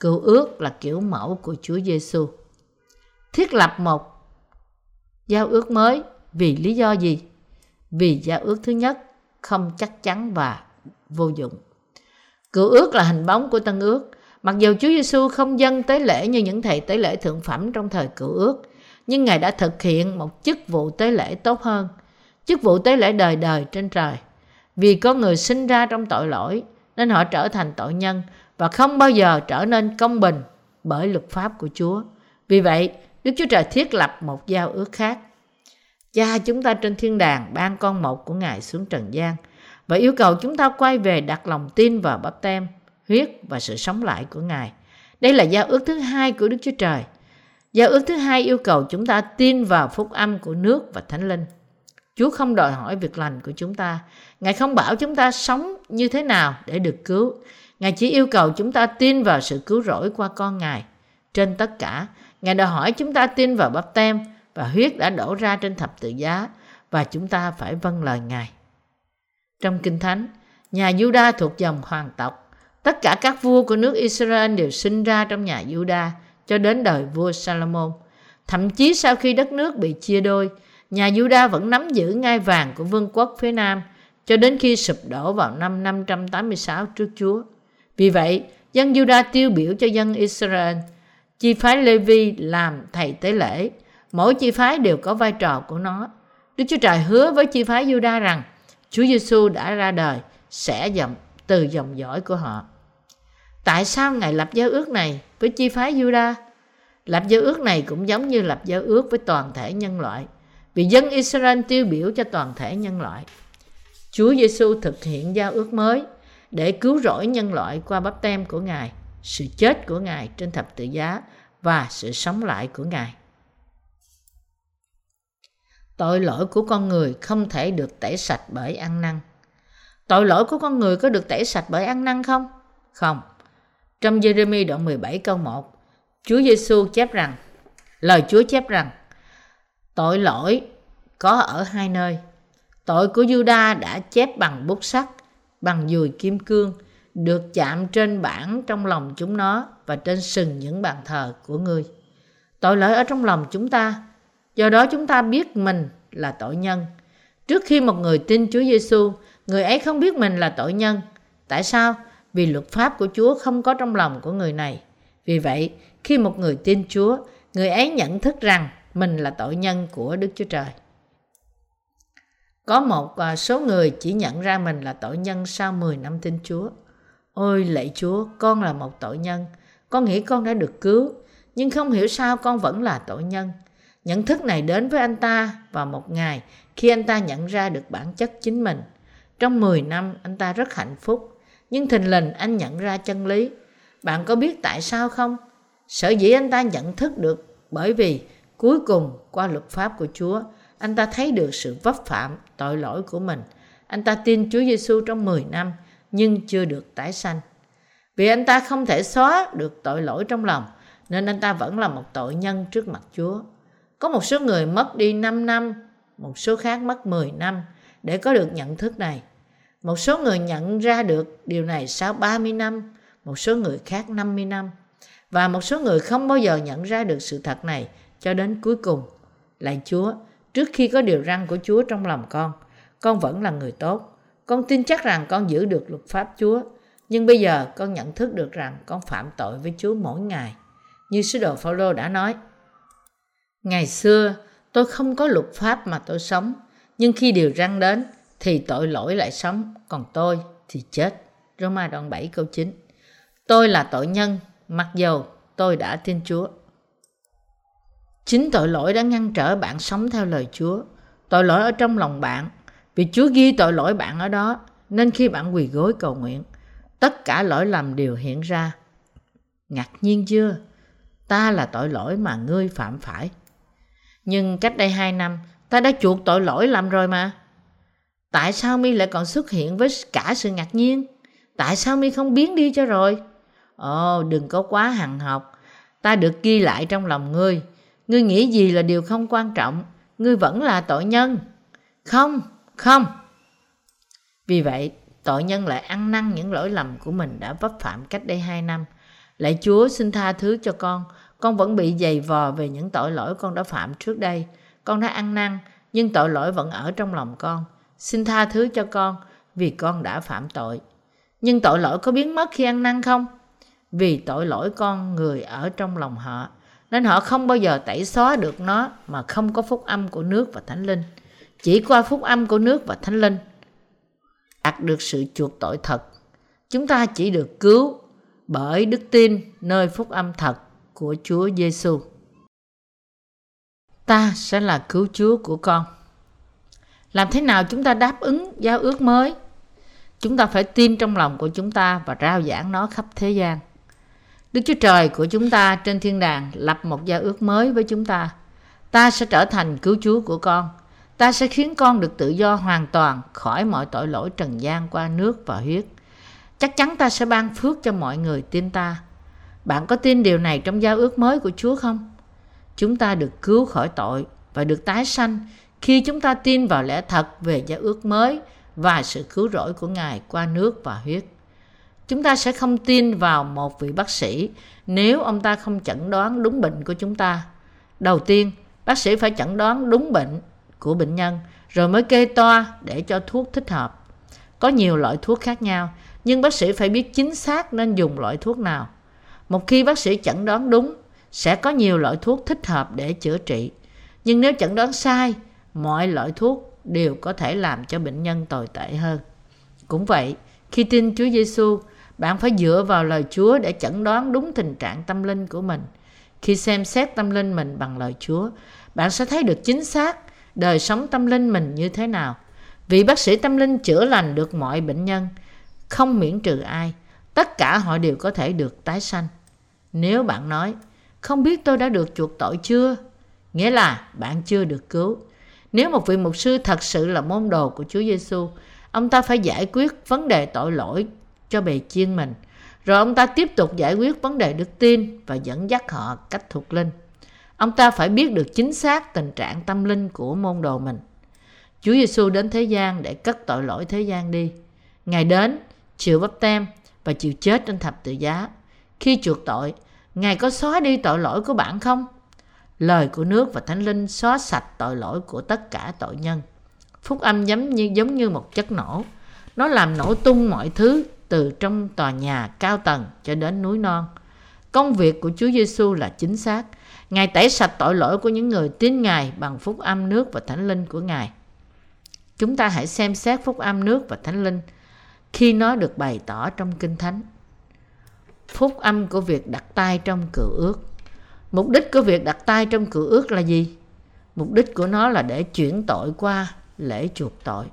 Cựu ước là kiểu mẫu của Chúa Giêsu. Thiết lập một giao ước mới vì lý do gì? Vì giao ước thứ nhất không chắc chắn và vô dụng. Cựu ước là hình bóng của tân ước. Mặc dù Chúa Giêsu không dâng tế lễ như những thầy tế lễ thượng phẩm trong thời cựu ước, nhưng Ngài đã thực hiện một chức vụ tế lễ tốt hơn, chức vụ tế lễ đời đời trên trời. Vì có người sinh ra trong tội lỗi, nên họ trở thành tội nhân và không bao giờ trở nên công bình bởi luật pháp của Chúa. Vì vậy, Đức Chúa Trời thiết lập một giao ước khác. Cha chúng ta trên thiên đàng ban con một của Ngài xuống trần gian và yêu cầu chúng ta quay về đặt lòng tin vào bắp tem huyết và sự sống lại của Ngài. Đây là giao ước thứ hai của Đức Chúa Trời. Giao ước thứ hai yêu cầu chúng ta tin vào phúc âm của nước và thánh linh. Chúa không đòi hỏi việc lành của chúng ta. Ngài không bảo chúng ta sống như thế nào để được cứu. Ngài chỉ yêu cầu chúng ta tin vào sự cứu rỗi qua con Ngài. Trên tất cả, Ngài đòi hỏi chúng ta tin vào bắp tem và huyết đã đổ ra trên thập tự giá và chúng ta phải vâng lời Ngài. Trong Kinh Thánh, nhà Juda thuộc dòng hoàng tộc. Tất cả các vua của nước Israel đều sinh ra trong nhà Juda cho đến đời vua Salomon. Thậm chí sau khi đất nước bị chia đôi, nhà Juda vẫn nắm giữ ngai vàng của vương quốc phía Nam cho đến khi sụp đổ vào năm 586 trước Chúa. Vì vậy, dân Juda tiêu biểu cho dân Israel. Chi phái Levi làm thầy tế lễ. Mỗi chi phái đều có vai trò của nó. Đức Chúa Trời hứa với chi phái Juda rằng Chúa Giêsu đã ra đời sẽ dòng từ dòng dõi của họ. Tại sao Ngài lập giao ước này với chi phái Juda? Lập giao ước này cũng giống như lập giao ước với toàn thể nhân loại. Vì dân Israel tiêu biểu cho toàn thể nhân loại. Chúa Giêsu thực hiện giao ước mới để cứu rỗi nhân loại qua bắp tem của Ngài, sự chết của Ngài trên thập tự giá và sự sống lại của Ngài. Tội lỗi của con người không thể được tẩy sạch bởi ăn năn. Tội lỗi của con người có được tẩy sạch bởi ăn năn không? Không. Trong Jeremy đoạn 17 câu 1, Chúa Giêsu chép rằng, lời Chúa chép rằng, tội lỗi có ở hai nơi. Tội của Juda đã chép bằng bút sắt, bằng dùi kim cương, được chạm trên bảng trong lòng chúng nó và trên sừng những bàn thờ của ngươi. Tội lỗi ở trong lòng chúng ta, do đó chúng ta biết mình là tội nhân. Trước khi một người tin Chúa Giêsu, người ấy không biết mình là tội nhân. Tại sao? Vì luật pháp của Chúa không có trong lòng của người này. Vì vậy, khi một người tin Chúa, người ấy nhận thức rằng mình là tội nhân của Đức Chúa Trời. Có một à, số người chỉ nhận ra mình là tội nhân sau 10 năm tin Chúa. Ôi lạy Chúa, con là một tội nhân. Con nghĩ con đã được cứu, nhưng không hiểu sao con vẫn là tội nhân. Nhận thức này đến với anh ta vào một ngày khi anh ta nhận ra được bản chất chính mình. Trong 10 năm anh ta rất hạnh phúc, nhưng thình lình anh nhận ra chân lý. Bạn có biết tại sao không? Sở dĩ anh ta nhận thức được bởi vì cuối cùng qua luật pháp của Chúa, anh ta thấy được sự vấp phạm tội lỗi của mình. Anh ta tin Chúa Giêsu trong 10 năm nhưng chưa được tái sanh. Vì anh ta không thể xóa được tội lỗi trong lòng nên anh ta vẫn là một tội nhân trước mặt Chúa. Có một số người mất đi 5 năm, một số khác mất 10 năm để có được nhận thức này. Một số người nhận ra được điều này sau 30 năm, một số người khác 50 năm. Và một số người không bao giờ nhận ra được sự thật này cho đến cuối cùng. Lạy Chúa, trước khi có điều răn của Chúa trong lòng con, con vẫn là người tốt. Con tin chắc rằng con giữ được luật pháp Chúa, nhưng bây giờ con nhận thức được rằng con phạm tội với Chúa mỗi ngày. Như sứ đồ Phaolô đã nói, Ngày xưa, tôi không có luật pháp mà tôi sống, nhưng khi điều răn đến thì tội lỗi lại sống, còn tôi thì chết. Roma đoạn 7 câu 9 Tôi là tội nhân, mặc dầu tôi đã tin Chúa. Chính tội lỗi đã ngăn trở bạn sống theo lời Chúa. Tội lỗi ở trong lòng bạn, vì Chúa ghi tội lỗi bạn ở đó, nên khi bạn quỳ gối cầu nguyện, tất cả lỗi lầm đều hiện ra. Ngạc nhiên chưa? Ta là tội lỗi mà ngươi phạm phải. Nhưng cách đây hai năm, ta đã chuộc tội lỗi làm rồi mà. Tại sao mi lại còn xuất hiện với cả sự ngạc nhiên? Tại sao mi không biến đi cho rồi? Ồ, đừng có quá hằng học. Ta được ghi lại trong lòng ngươi. Ngươi nghĩ gì là điều không quan trọng. Ngươi vẫn là tội nhân. Không, không. Vì vậy, tội nhân lại ăn năn những lỗi lầm của mình đã vấp phạm cách đây hai năm. Lạy Chúa xin tha thứ cho con. Con vẫn bị dày vò về những tội lỗi con đã phạm trước đây. Con đã ăn năn, nhưng tội lỗi vẫn ở trong lòng con. Xin tha thứ cho con vì con đã phạm tội. Nhưng tội lỗi có biến mất khi ăn năn không? Vì tội lỗi con người ở trong lòng họ, nên họ không bao giờ tẩy xóa được nó mà không có phúc âm của nước và thánh linh. Chỉ qua phúc âm của nước và thánh linh đạt được sự chuộc tội thật. Chúng ta chỉ được cứu bởi đức tin nơi phúc âm thật của Chúa Giêsu. Ta sẽ là cứu Chúa của con. Làm thế nào chúng ta đáp ứng giao ước mới? chúng ta phải tin trong lòng của chúng ta và rao giảng nó khắp thế gian. Đức Chúa Trời của chúng ta trên thiên đàng lập một giao ước mới với chúng ta. Ta sẽ trở thành cứu Chúa của con. Ta sẽ khiến con được tự do hoàn toàn khỏi mọi tội lỗi trần gian qua nước và huyết. Chắc chắn ta sẽ ban phước cho mọi người tin ta. Bạn có tin điều này trong giao ước mới của Chúa không? Chúng ta được cứu khỏi tội và được tái sanh khi chúng ta tin vào lẽ thật về giao ước mới và sự cứu rỗi của Ngài qua nước và huyết. Chúng ta sẽ không tin vào một vị bác sĩ nếu ông ta không chẩn đoán đúng bệnh của chúng ta. Đầu tiên, bác sĩ phải chẩn đoán đúng bệnh của bệnh nhân rồi mới kê toa để cho thuốc thích hợp. Có nhiều loại thuốc khác nhau, nhưng bác sĩ phải biết chính xác nên dùng loại thuốc nào. Một khi bác sĩ chẩn đoán đúng, sẽ có nhiều loại thuốc thích hợp để chữa trị. Nhưng nếu chẩn đoán sai, mọi loại thuốc đều có thể làm cho bệnh nhân tồi tệ hơn. Cũng vậy, khi tin Chúa Giêsu, bạn phải dựa vào lời Chúa để chẩn đoán đúng tình trạng tâm linh của mình. Khi xem xét tâm linh mình bằng lời Chúa, bạn sẽ thấy được chính xác đời sống tâm linh mình như thế nào. Vì bác sĩ tâm linh chữa lành được mọi bệnh nhân, không miễn trừ ai. Tất cả họ đều có thể được tái sanh. Nếu bạn nói, không biết tôi đã được chuộc tội chưa? Nghĩa là bạn chưa được cứu. Nếu một vị mục sư thật sự là môn đồ của Chúa Giêsu, ông ta phải giải quyết vấn đề tội lỗi cho bề chiên mình. Rồi ông ta tiếp tục giải quyết vấn đề đức tin và dẫn dắt họ cách thuộc linh. Ông ta phải biết được chính xác tình trạng tâm linh của môn đồ mình. Chúa Giêsu đến thế gian để cất tội lỗi thế gian đi. Ngài đến, chịu bắp tem và chịu chết trên thập tự giá. Khi chuộc tội, Ngài có xóa đi tội lỗi của bạn không? Lời của nước và Thánh Linh xóa sạch tội lỗi của tất cả tội nhân. Phúc âm giống như giống như một chất nổ. Nó làm nổ tung mọi thứ, từ trong tòa nhà cao tầng cho đến núi non. Công việc của Chúa Giêsu là chính xác. Ngài tẩy sạch tội lỗi của những người tin Ngài bằng phúc âm nước và thánh linh của Ngài. Chúng ta hãy xem xét phúc âm nước và thánh linh khi nó được bày tỏ trong Kinh Thánh. Phúc âm của việc đặt tay trong cựu ước. Mục đích của việc đặt tay trong cựu ước là gì? Mục đích của nó là để chuyển tội qua lễ chuộc tội.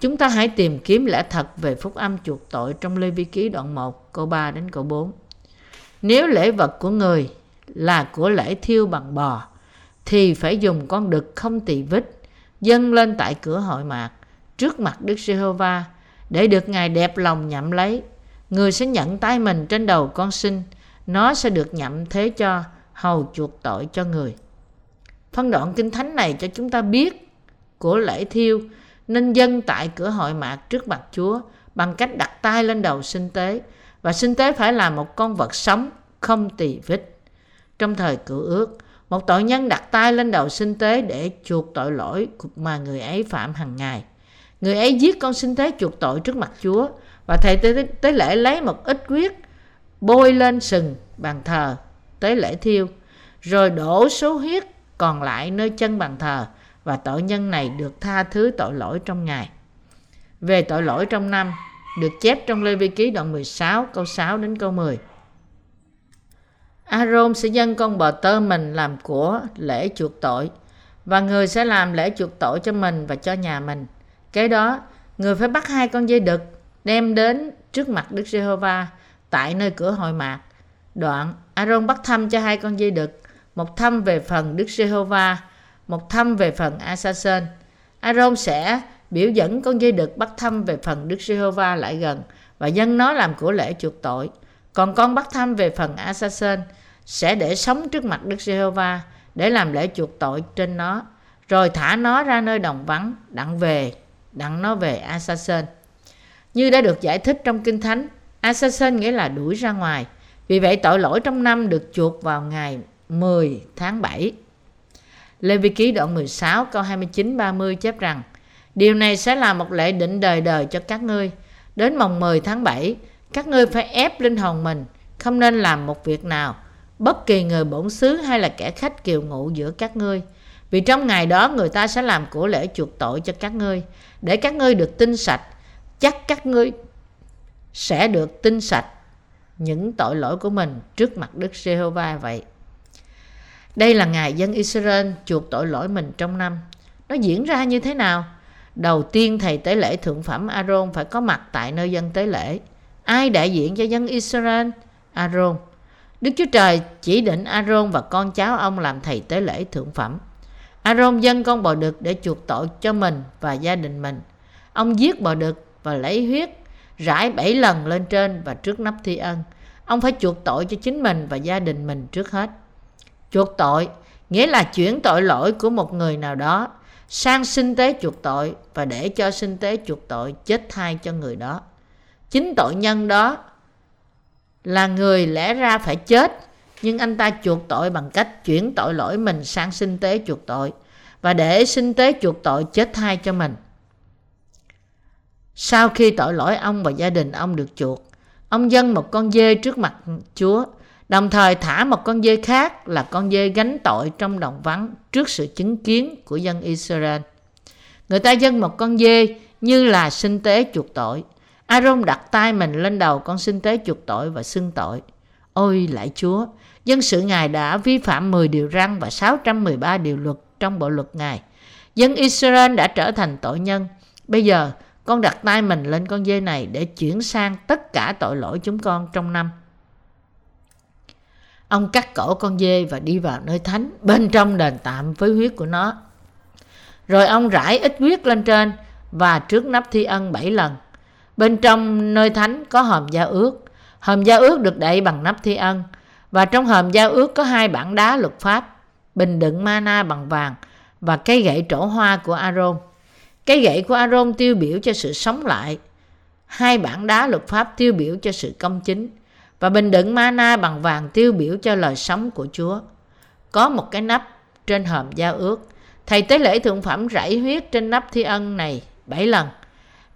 Chúng ta hãy tìm kiếm lẽ thật về phúc âm chuộc tội trong Lê Vi Ký đoạn 1, câu 3 đến câu 4. Nếu lễ vật của người là của lễ thiêu bằng bò, thì phải dùng con đực không tỳ vết dâng lên tại cửa hội mạc trước mặt Đức Giê-hô-va để được Ngài đẹp lòng nhậm lấy. Người sẽ nhận tay mình trên đầu con sinh, nó sẽ được nhậm thế cho hầu chuộc tội cho người. Phân đoạn kinh thánh này cho chúng ta biết của lễ thiêu nên dân tại cửa hội mạc trước mặt Chúa bằng cách đặt tay lên đầu sinh tế và sinh tế phải là một con vật sống không tỳ vết. Trong thời cựu ước, một tội nhân đặt tay lên đầu sinh tế để chuộc tội lỗi mà người ấy phạm hàng ngày. Người ấy giết con sinh tế chuộc tội trước mặt Chúa và thầy tế, tế lễ lấy một ít huyết bôi lên sừng bàn thờ tế lễ thiêu rồi đổ số huyết còn lại nơi chân bàn thờ và tội nhân này được tha thứ tội lỗi trong ngày. Về tội lỗi trong năm được chép trong Lê Vi Ký đoạn 16 câu 6 đến câu 10. Aaron sẽ dâng con bò tơ mình làm của lễ chuộc tội và người sẽ làm lễ chuộc tội cho mình và cho nhà mình. Kế đó, người phải bắt hai con dây đực đem đến trước mặt Đức Giê-hô-va tại nơi cửa hội mạc. Đoạn, Aaron bắt thăm cho hai con dây đực, một thăm về phần Đức Giê-hô-va, một thăm về phần Assassin. Aaron sẽ biểu dẫn con dây đực bắt thăm về phần Đức Giê-hô-va lại gần và dân nó làm của lễ chuộc tội. Còn con bắt thăm về phần Assassin sẽ để sống trước mặt Đức Giê-hô-va để làm lễ chuộc tội trên nó, rồi thả nó ra nơi đồng vắng, đặng về, đặng nó về Assassin. Như đã được giải thích trong Kinh Thánh, Assassin nghĩa là đuổi ra ngoài. Vì vậy tội lỗi trong năm được chuộc vào ngày 10 tháng 7. Lê Vi Ký đoạn 16 câu 29-30 chép rằng Điều này sẽ là một lệ định đời đời cho các ngươi. Đến mồng 10 tháng 7, các ngươi phải ép linh hồn mình, không nên làm một việc nào, bất kỳ người bổn xứ hay là kẻ khách kiều ngụ giữa các ngươi. Vì trong ngày đó người ta sẽ làm của lễ chuộc tội cho các ngươi, để các ngươi được tinh sạch, chắc các ngươi sẽ được tinh sạch những tội lỗi của mình trước mặt Đức Giê-hô-va vậy. Đây là ngày dân Israel chuộc tội lỗi mình trong năm. Nó diễn ra như thế nào? đầu tiên, thầy tế lễ thượng phẩm Aaron phải có mặt tại nơi dân tế lễ. Ai đại diện cho dân Israel? Aaron. Đức Chúa Trời chỉ định Aaron và con cháu ông làm thầy tế lễ thượng phẩm. Aaron dân con bò đực để chuộc tội cho mình và gia đình mình. Ông giết bò đực và lấy huyết rải bảy lần lên trên và trước nắp thi ân. Ông phải chuộc tội cho chính mình và gia đình mình trước hết. Chuộc tội, nghĩa là chuyển tội lỗi của một người nào đó sang sinh tế chuộc tội và để cho sinh tế chuộc tội chết thay cho người đó. Chính tội nhân đó là người lẽ ra phải chết, nhưng anh ta chuộc tội bằng cách chuyển tội lỗi mình sang sinh tế chuộc tội và để sinh tế chuộc tội chết thay cho mình. Sau khi tội lỗi ông và gia đình ông được chuộc, ông dâng một con dê trước mặt Chúa, đồng thời thả một con dê khác là con dê gánh tội trong đồng vắng trước sự chứng kiến của dân Israel. Người ta dâng một con dê như là sinh tế chuộc tội. Aaron đặt tay mình lên đầu con sinh tế chuộc tội và xưng tội. Ôi lại Chúa, dân sự Ngài đã vi phạm 10 điều răn và 613 điều luật trong bộ luật Ngài. Dân Israel đã trở thành tội nhân. Bây giờ, con đặt tay mình lên con dê này để chuyển sang tất cả tội lỗi chúng con trong năm. Ông cắt cổ con dê và đi vào nơi thánh bên trong đền tạm với huyết của nó. Rồi ông rải ít huyết lên trên và trước nắp thi ân bảy lần. Bên trong nơi thánh có hòm giao ước. Hòm giao ước được đậy bằng nắp thi ân. Và trong hòm giao ước có hai bản đá luật pháp, bình đựng mana bằng vàng và cây gậy trổ hoa của Aaron cái gậy của Aaron tiêu biểu cho sự sống lại. Hai bản đá luật pháp tiêu biểu cho sự công chính. Và bình đựng mana bằng vàng tiêu biểu cho lời sống của Chúa. Có một cái nắp trên hòm giao ước. Thầy tế lễ thượng phẩm rảy huyết trên nắp thi ân này bảy lần.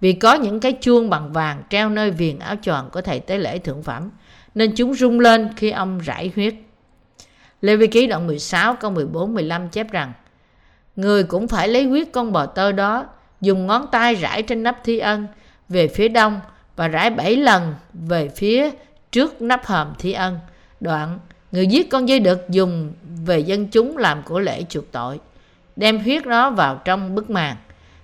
Vì có những cái chuông bằng vàng treo nơi viền áo choàng của thầy tế lễ thượng phẩm, nên chúng rung lên khi ông rải huyết. Lê Vi Ký đoạn 16 câu 14 15 chép rằng: Người cũng phải lấy huyết con bò tơ đó, dùng ngón tay rải trên nắp thi ân về phía đông và rải bảy lần về phía trước nắp hòm thi ân. Đoạn, người giết con dây đực dùng về dân chúng làm của lễ chuộc tội, đem huyết nó vào trong bức màn.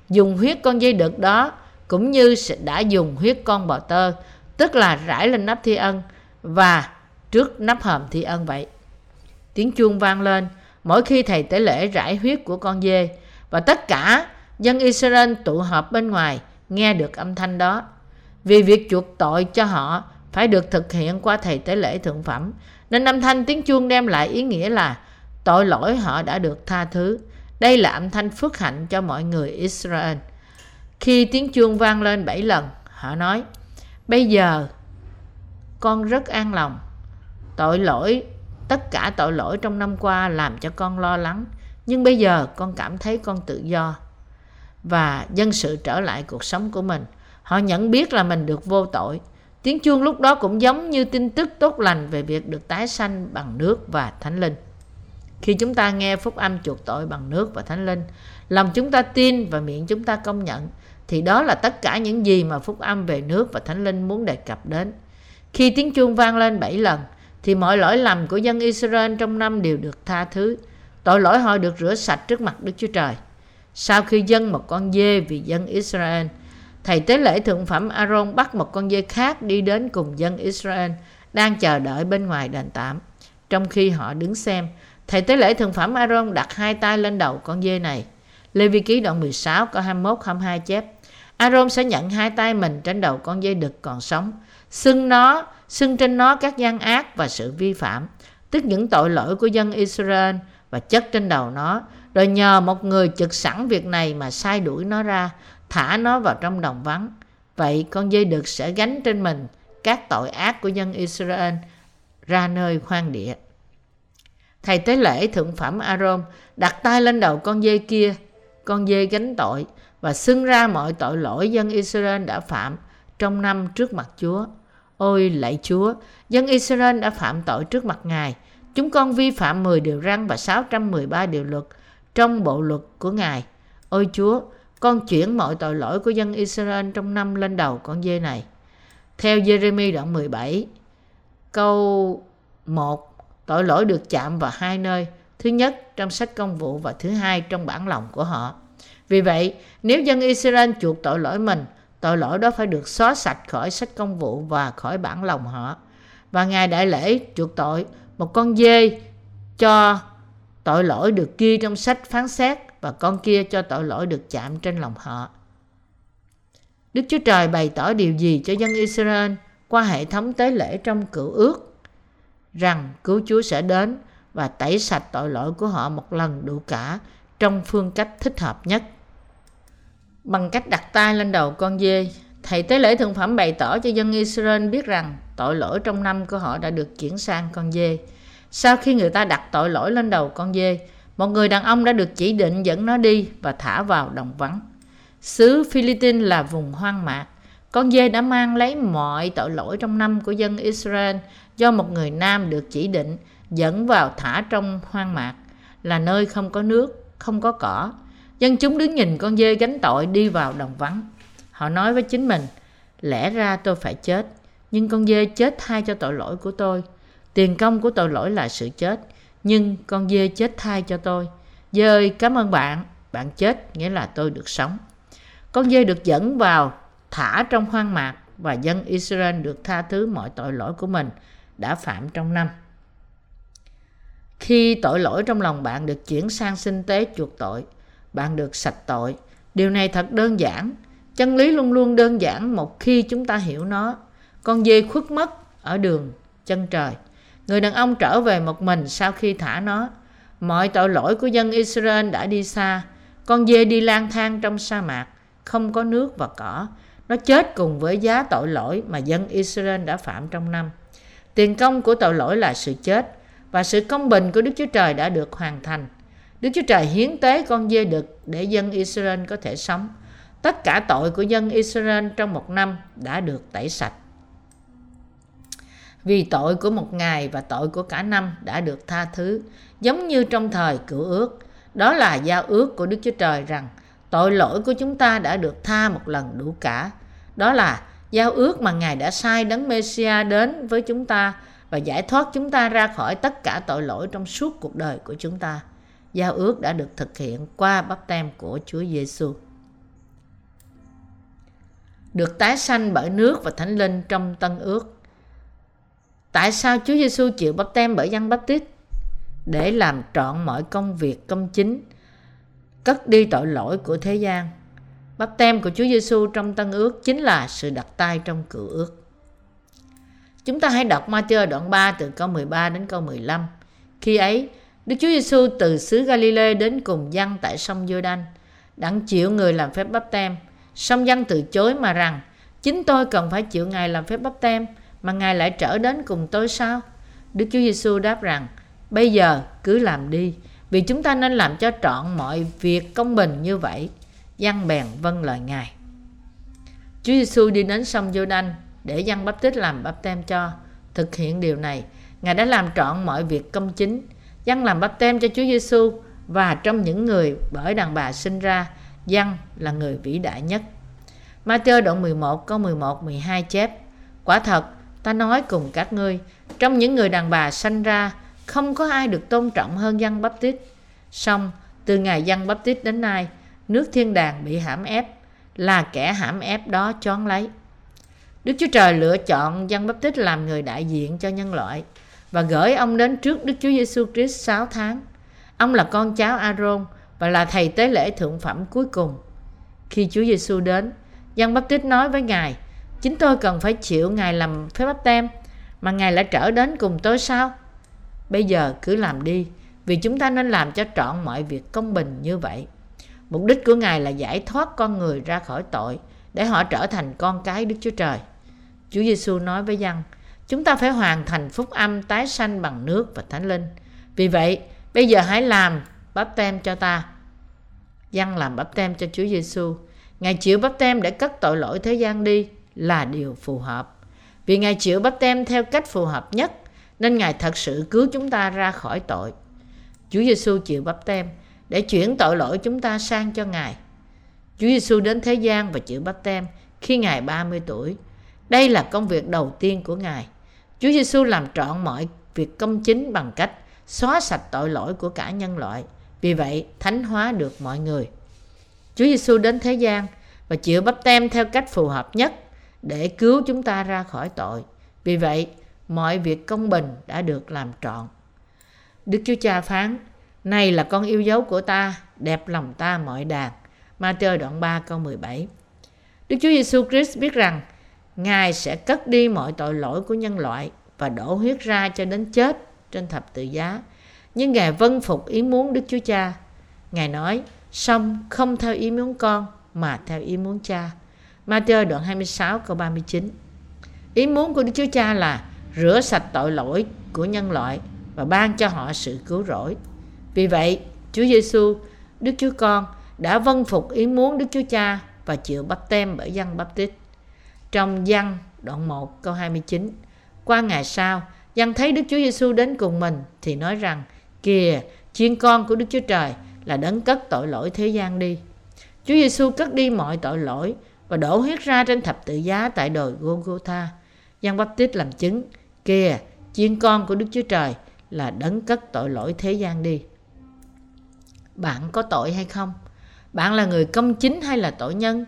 Dùng huyết con dây đực đó cũng như đã dùng huyết con bò tơ, tức là rải lên nắp thi ân và trước nắp hòm thi ân vậy. Tiếng chuông vang lên mỗi khi thầy tế lễ rải huyết của con dê và tất cả dân Israel tụ họp bên ngoài nghe được âm thanh đó. Vì việc chuộc tội cho họ phải được thực hiện qua thầy tế lễ thượng phẩm nên âm thanh tiếng chuông đem lại ý nghĩa là tội lỗi họ đã được tha thứ. Đây là âm thanh phước hạnh cho mọi người Israel. Khi tiếng chuông vang lên bảy lần, họ nói, bây giờ con rất an lòng. Tội lỗi, tất cả tội lỗi trong năm qua làm cho con lo lắng, nhưng bây giờ con cảm thấy con tự do và dân sự trở lại cuộc sống của mình. Họ nhận biết là mình được vô tội. Tiếng chuông lúc đó cũng giống như tin tức tốt lành về việc được tái sanh bằng nước và thánh linh. Khi chúng ta nghe phúc âm chuộc tội bằng nước và thánh linh, lòng chúng ta tin và miệng chúng ta công nhận, thì đó là tất cả những gì mà phúc âm về nước và thánh linh muốn đề cập đến. Khi tiếng chuông vang lên bảy lần, thì mọi lỗi lầm của dân Israel trong năm đều được tha thứ. Tội lỗi họ được rửa sạch trước mặt Đức Chúa Trời. Sau khi dâng một con dê vì dân Israel, thầy tế lễ thượng phẩm Aaron bắt một con dê khác đi đến cùng dân Israel đang chờ đợi bên ngoài đền tạm. Trong khi họ đứng xem, thầy tế lễ thượng phẩm Aaron đặt hai tay lên đầu con dê này. Lê Vi Ký đoạn 16 câu 21 22 chép. Aaron sẽ nhận hai tay mình trên đầu con dê đực còn sống, xưng nó, xưng trên nó các gian ác và sự vi phạm, tức những tội lỗi của dân Israel và chất trên đầu nó, rồi nhờ một người trực sẵn việc này mà sai đuổi nó ra, thả nó vào trong đồng vắng. Vậy con dê đực sẽ gánh trên mình các tội ác của dân Israel ra nơi khoan địa. Thầy tế lễ thượng phẩm Aaron đặt tay lên đầu con dê kia, con dê gánh tội và xưng ra mọi tội lỗi dân Israel đã phạm trong năm trước mặt Chúa. Ôi lạy Chúa, dân Israel đã phạm tội trước mặt Ngài. Chúng con vi phạm 10 điều răn và 613 điều luật trong bộ luật của Ngài. Ôi Chúa, con chuyển mọi tội lỗi của dân Israel trong năm lên đầu con dê này. Theo Jeremy đoạn 17, câu 1, tội lỗi được chạm vào hai nơi. Thứ nhất trong sách công vụ và thứ hai trong bản lòng của họ. Vì vậy, nếu dân Israel chuộc tội lỗi mình, tội lỗi đó phải được xóa sạch khỏi sách công vụ và khỏi bản lòng họ. Và ngày đại lễ chuộc tội, một con dê cho tội lỗi được ghi trong sách phán xét và con kia cho tội lỗi được chạm trên lòng họ. Đức Chúa Trời bày tỏ điều gì cho dân Israel qua hệ thống tế lễ trong cựu ước? Rằng cứu Chúa sẽ đến và tẩy sạch tội lỗi của họ một lần đủ cả trong phương cách thích hợp nhất. Bằng cách đặt tay lên đầu con dê, thầy tế lễ thượng phẩm bày tỏ cho dân Israel biết rằng tội lỗi trong năm của họ đã được chuyển sang con dê. Sau khi người ta đặt tội lỗi lên đầu con dê, một người đàn ông đã được chỉ định dẫn nó đi và thả vào đồng vắng. Xứ Philippines là vùng hoang mạc. Con dê đã mang lấy mọi tội lỗi trong năm của dân Israel do một người nam được chỉ định dẫn vào thả trong hoang mạc là nơi không có nước, không có cỏ. Dân chúng đứng nhìn con dê gánh tội đi vào đồng vắng. Họ nói với chính mình, lẽ ra tôi phải chết, nhưng con dê chết thay cho tội lỗi của tôi. Tiền công của tội lỗi là sự chết, nhưng con dê chết thay cho tôi. Dê ơi, cảm ơn bạn, bạn chết nghĩa là tôi được sống. Con dê được dẫn vào thả trong hoang mạc và dân Israel được tha thứ mọi tội lỗi của mình đã phạm trong năm. Khi tội lỗi trong lòng bạn được chuyển sang sinh tế chuộc tội, bạn được sạch tội. Điều này thật đơn giản. Chân lý luôn luôn đơn giản một khi chúng ta hiểu nó. Con dê khuất mất ở đường chân trời. Người đàn ông trở về một mình sau khi thả nó. Mọi tội lỗi của dân Israel đã đi xa. Con dê đi lang thang trong sa mạc, không có nước và cỏ. Nó chết cùng với giá tội lỗi mà dân Israel đã phạm trong năm. Tiền công của tội lỗi là sự chết và sự công bình của Đức Chúa Trời đã được hoàn thành. Đức Chúa Trời hiến tế con dê đực để dân Israel có thể sống. Tất cả tội của dân Israel trong một năm đã được tẩy sạch. Vì tội của một ngày và tội của cả năm đã được tha thứ, giống như trong thời cựu ước. Đó là giao ước của Đức Chúa Trời rằng tội lỗi của chúng ta đã được tha một lần đủ cả. Đó là giao ước mà Ngài đã sai đấng Messiah đến với chúng ta và giải thoát chúng ta ra khỏi tất cả tội lỗi trong suốt cuộc đời của chúng ta. Giao ước đã được thực hiện qua bắp tem của Chúa Giêsu. Được tái sanh bởi nước và thánh linh trong tân ước. Tại sao Chúa Giêsu chịu bắp tem bởi dân bắp tít? Để làm trọn mọi công việc công chính, cất đi tội lỗi của thế gian. Bắp tem của Chúa Giêsu trong tân ước chính là sự đặt tay trong cựu ước. Chúng ta hãy đọc Matthew đoạn 3 từ câu 13 đến câu 15. Khi ấy, Đức Chúa Giêsu từ xứ Galilee đến cùng dân tại sông Giô-đanh, đặng chịu người làm phép bắp tem. Song dân từ chối mà rằng, chính tôi cần phải chịu Ngài làm phép bắp tem, mà Ngài lại trở đến cùng tôi sao? Đức Chúa Giêsu đáp rằng, bây giờ cứ làm đi, vì chúng ta nên làm cho trọn mọi việc công bình như vậy. Giăng bèn vâng lời Ngài. Chúa Giêsu đi đến sông Giô-đanh để dân bắp tít làm bắp tem cho. Thực hiện điều này, Ngài đã làm trọn mọi việc công chính. Dân làm bắp tem cho Chúa Giêsu và trong những người bởi đàn bà sinh ra, dân là người vĩ đại nhất. Matthew đoạn 11 câu 11 12 chép: Quả thật, ta nói cùng các ngươi, trong những người đàn bà sanh ra, không có ai được tôn trọng hơn dân bắp tít. Song, từ ngày dân bắp tít đến nay, nước thiên đàng bị hãm ép, là kẻ hãm ép đó chón lấy. Đức Chúa Trời lựa chọn dân bắp tít làm người đại diện cho nhân loại và gửi ông đến trước Đức Chúa Giêsu Christ 6 tháng. Ông là con cháu Aaron và là thầy tế lễ thượng phẩm cuối cùng. Khi Chúa Giêsu đến, dân bắp tít nói với Ngài, chính tôi cần phải chịu Ngài làm phép bắp tem, mà Ngài lại trở đến cùng tôi sao? Bây giờ cứ làm đi, vì chúng ta nên làm cho trọn mọi việc công bình như vậy. Mục đích của Ngài là giải thoát con người ra khỏi tội, để họ trở thành con cái Đức Chúa Trời. Chúa Giêsu nói với dân, chúng ta phải hoàn thành phúc âm tái sanh bằng nước và thánh linh. Vì vậy, bây giờ hãy làm bắp tem cho ta. Dân làm bắp tem cho Chúa Giêsu. Ngài chịu bắp tem để cất tội lỗi thế gian đi là điều phù hợp. Vì Ngài chịu bắp tem theo cách phù hợp nhất, nên Ngài thật sự cứu chúng ta ra khỏi tội. Chúa Giêsu chịu bắp tem để chuyển tội lỗi chúng ta sang cho Ngài. Chúa Giêsu đến thế gian và chịu bắp tem khi Ngài 30 tuổi đây là công việc đầu tiên của Ngài. Chúa Giêsu làm trọn mọi việc công chính bằng cách xóa sạch tội lỗi của cả nhân loại. Vì vậy, thánh hóa được mọi người. Chúa Giêsu đến thế gian và chịu bắp tem theo cách phù hợp nhất để cứu chúng ta ra khỏi tội. Vì vậy, mọi việc công bình đã được làm trọn. Đức Chúa Cha phán, này là con yêu dấu của ta, đẹp lòng ta mọi đàn. Matthew đoạn 3 câu 17 Đức Chúa Giêsu Christ biết rằng Ngài sẽ cất đi mọi tội lỗi của nhân loại và đổ huyết ra cho đến chết trên thập tự giá. Nhưng Ngài vân phục ý muốn Đức Chúa Cha. Ngài nói, xong không theo ý muốn con mà theo ý muốn cha. Matthew đoạn 26 câu 39 Ý muốn của Đức Chúa Cha là rửa sạch tội lỗi của nhân loại và ban cho họ sự cứu rỗi. Vì vậy, Chúa Giêsu, Đức Chúa Con đã vâng phục ý muốn Đức Chúa Cha và chịu bắp tem bởi dân bắp tít. Trong dân đoạn 1 câu 29, qua ngày sau, dân thấy Đức Chúa Giêsu đến cùng mình thì nói rằng, kìa, chiên con của Đức Chúa Trời là đấng cất tội lỗi thế gian đi. Chúa Giêsu cất đi mọi tội lỗi và đổ huyết ra trên thập tự giá tại đồi Golgotha. Giăng Baptist Tít làm chứng, kìa, chiên con của Đức Chúa Trời là đấng cất tội lỗi thế gian đi. Bạn có tội hay không? Bạn là người công chính hay là tội nhân?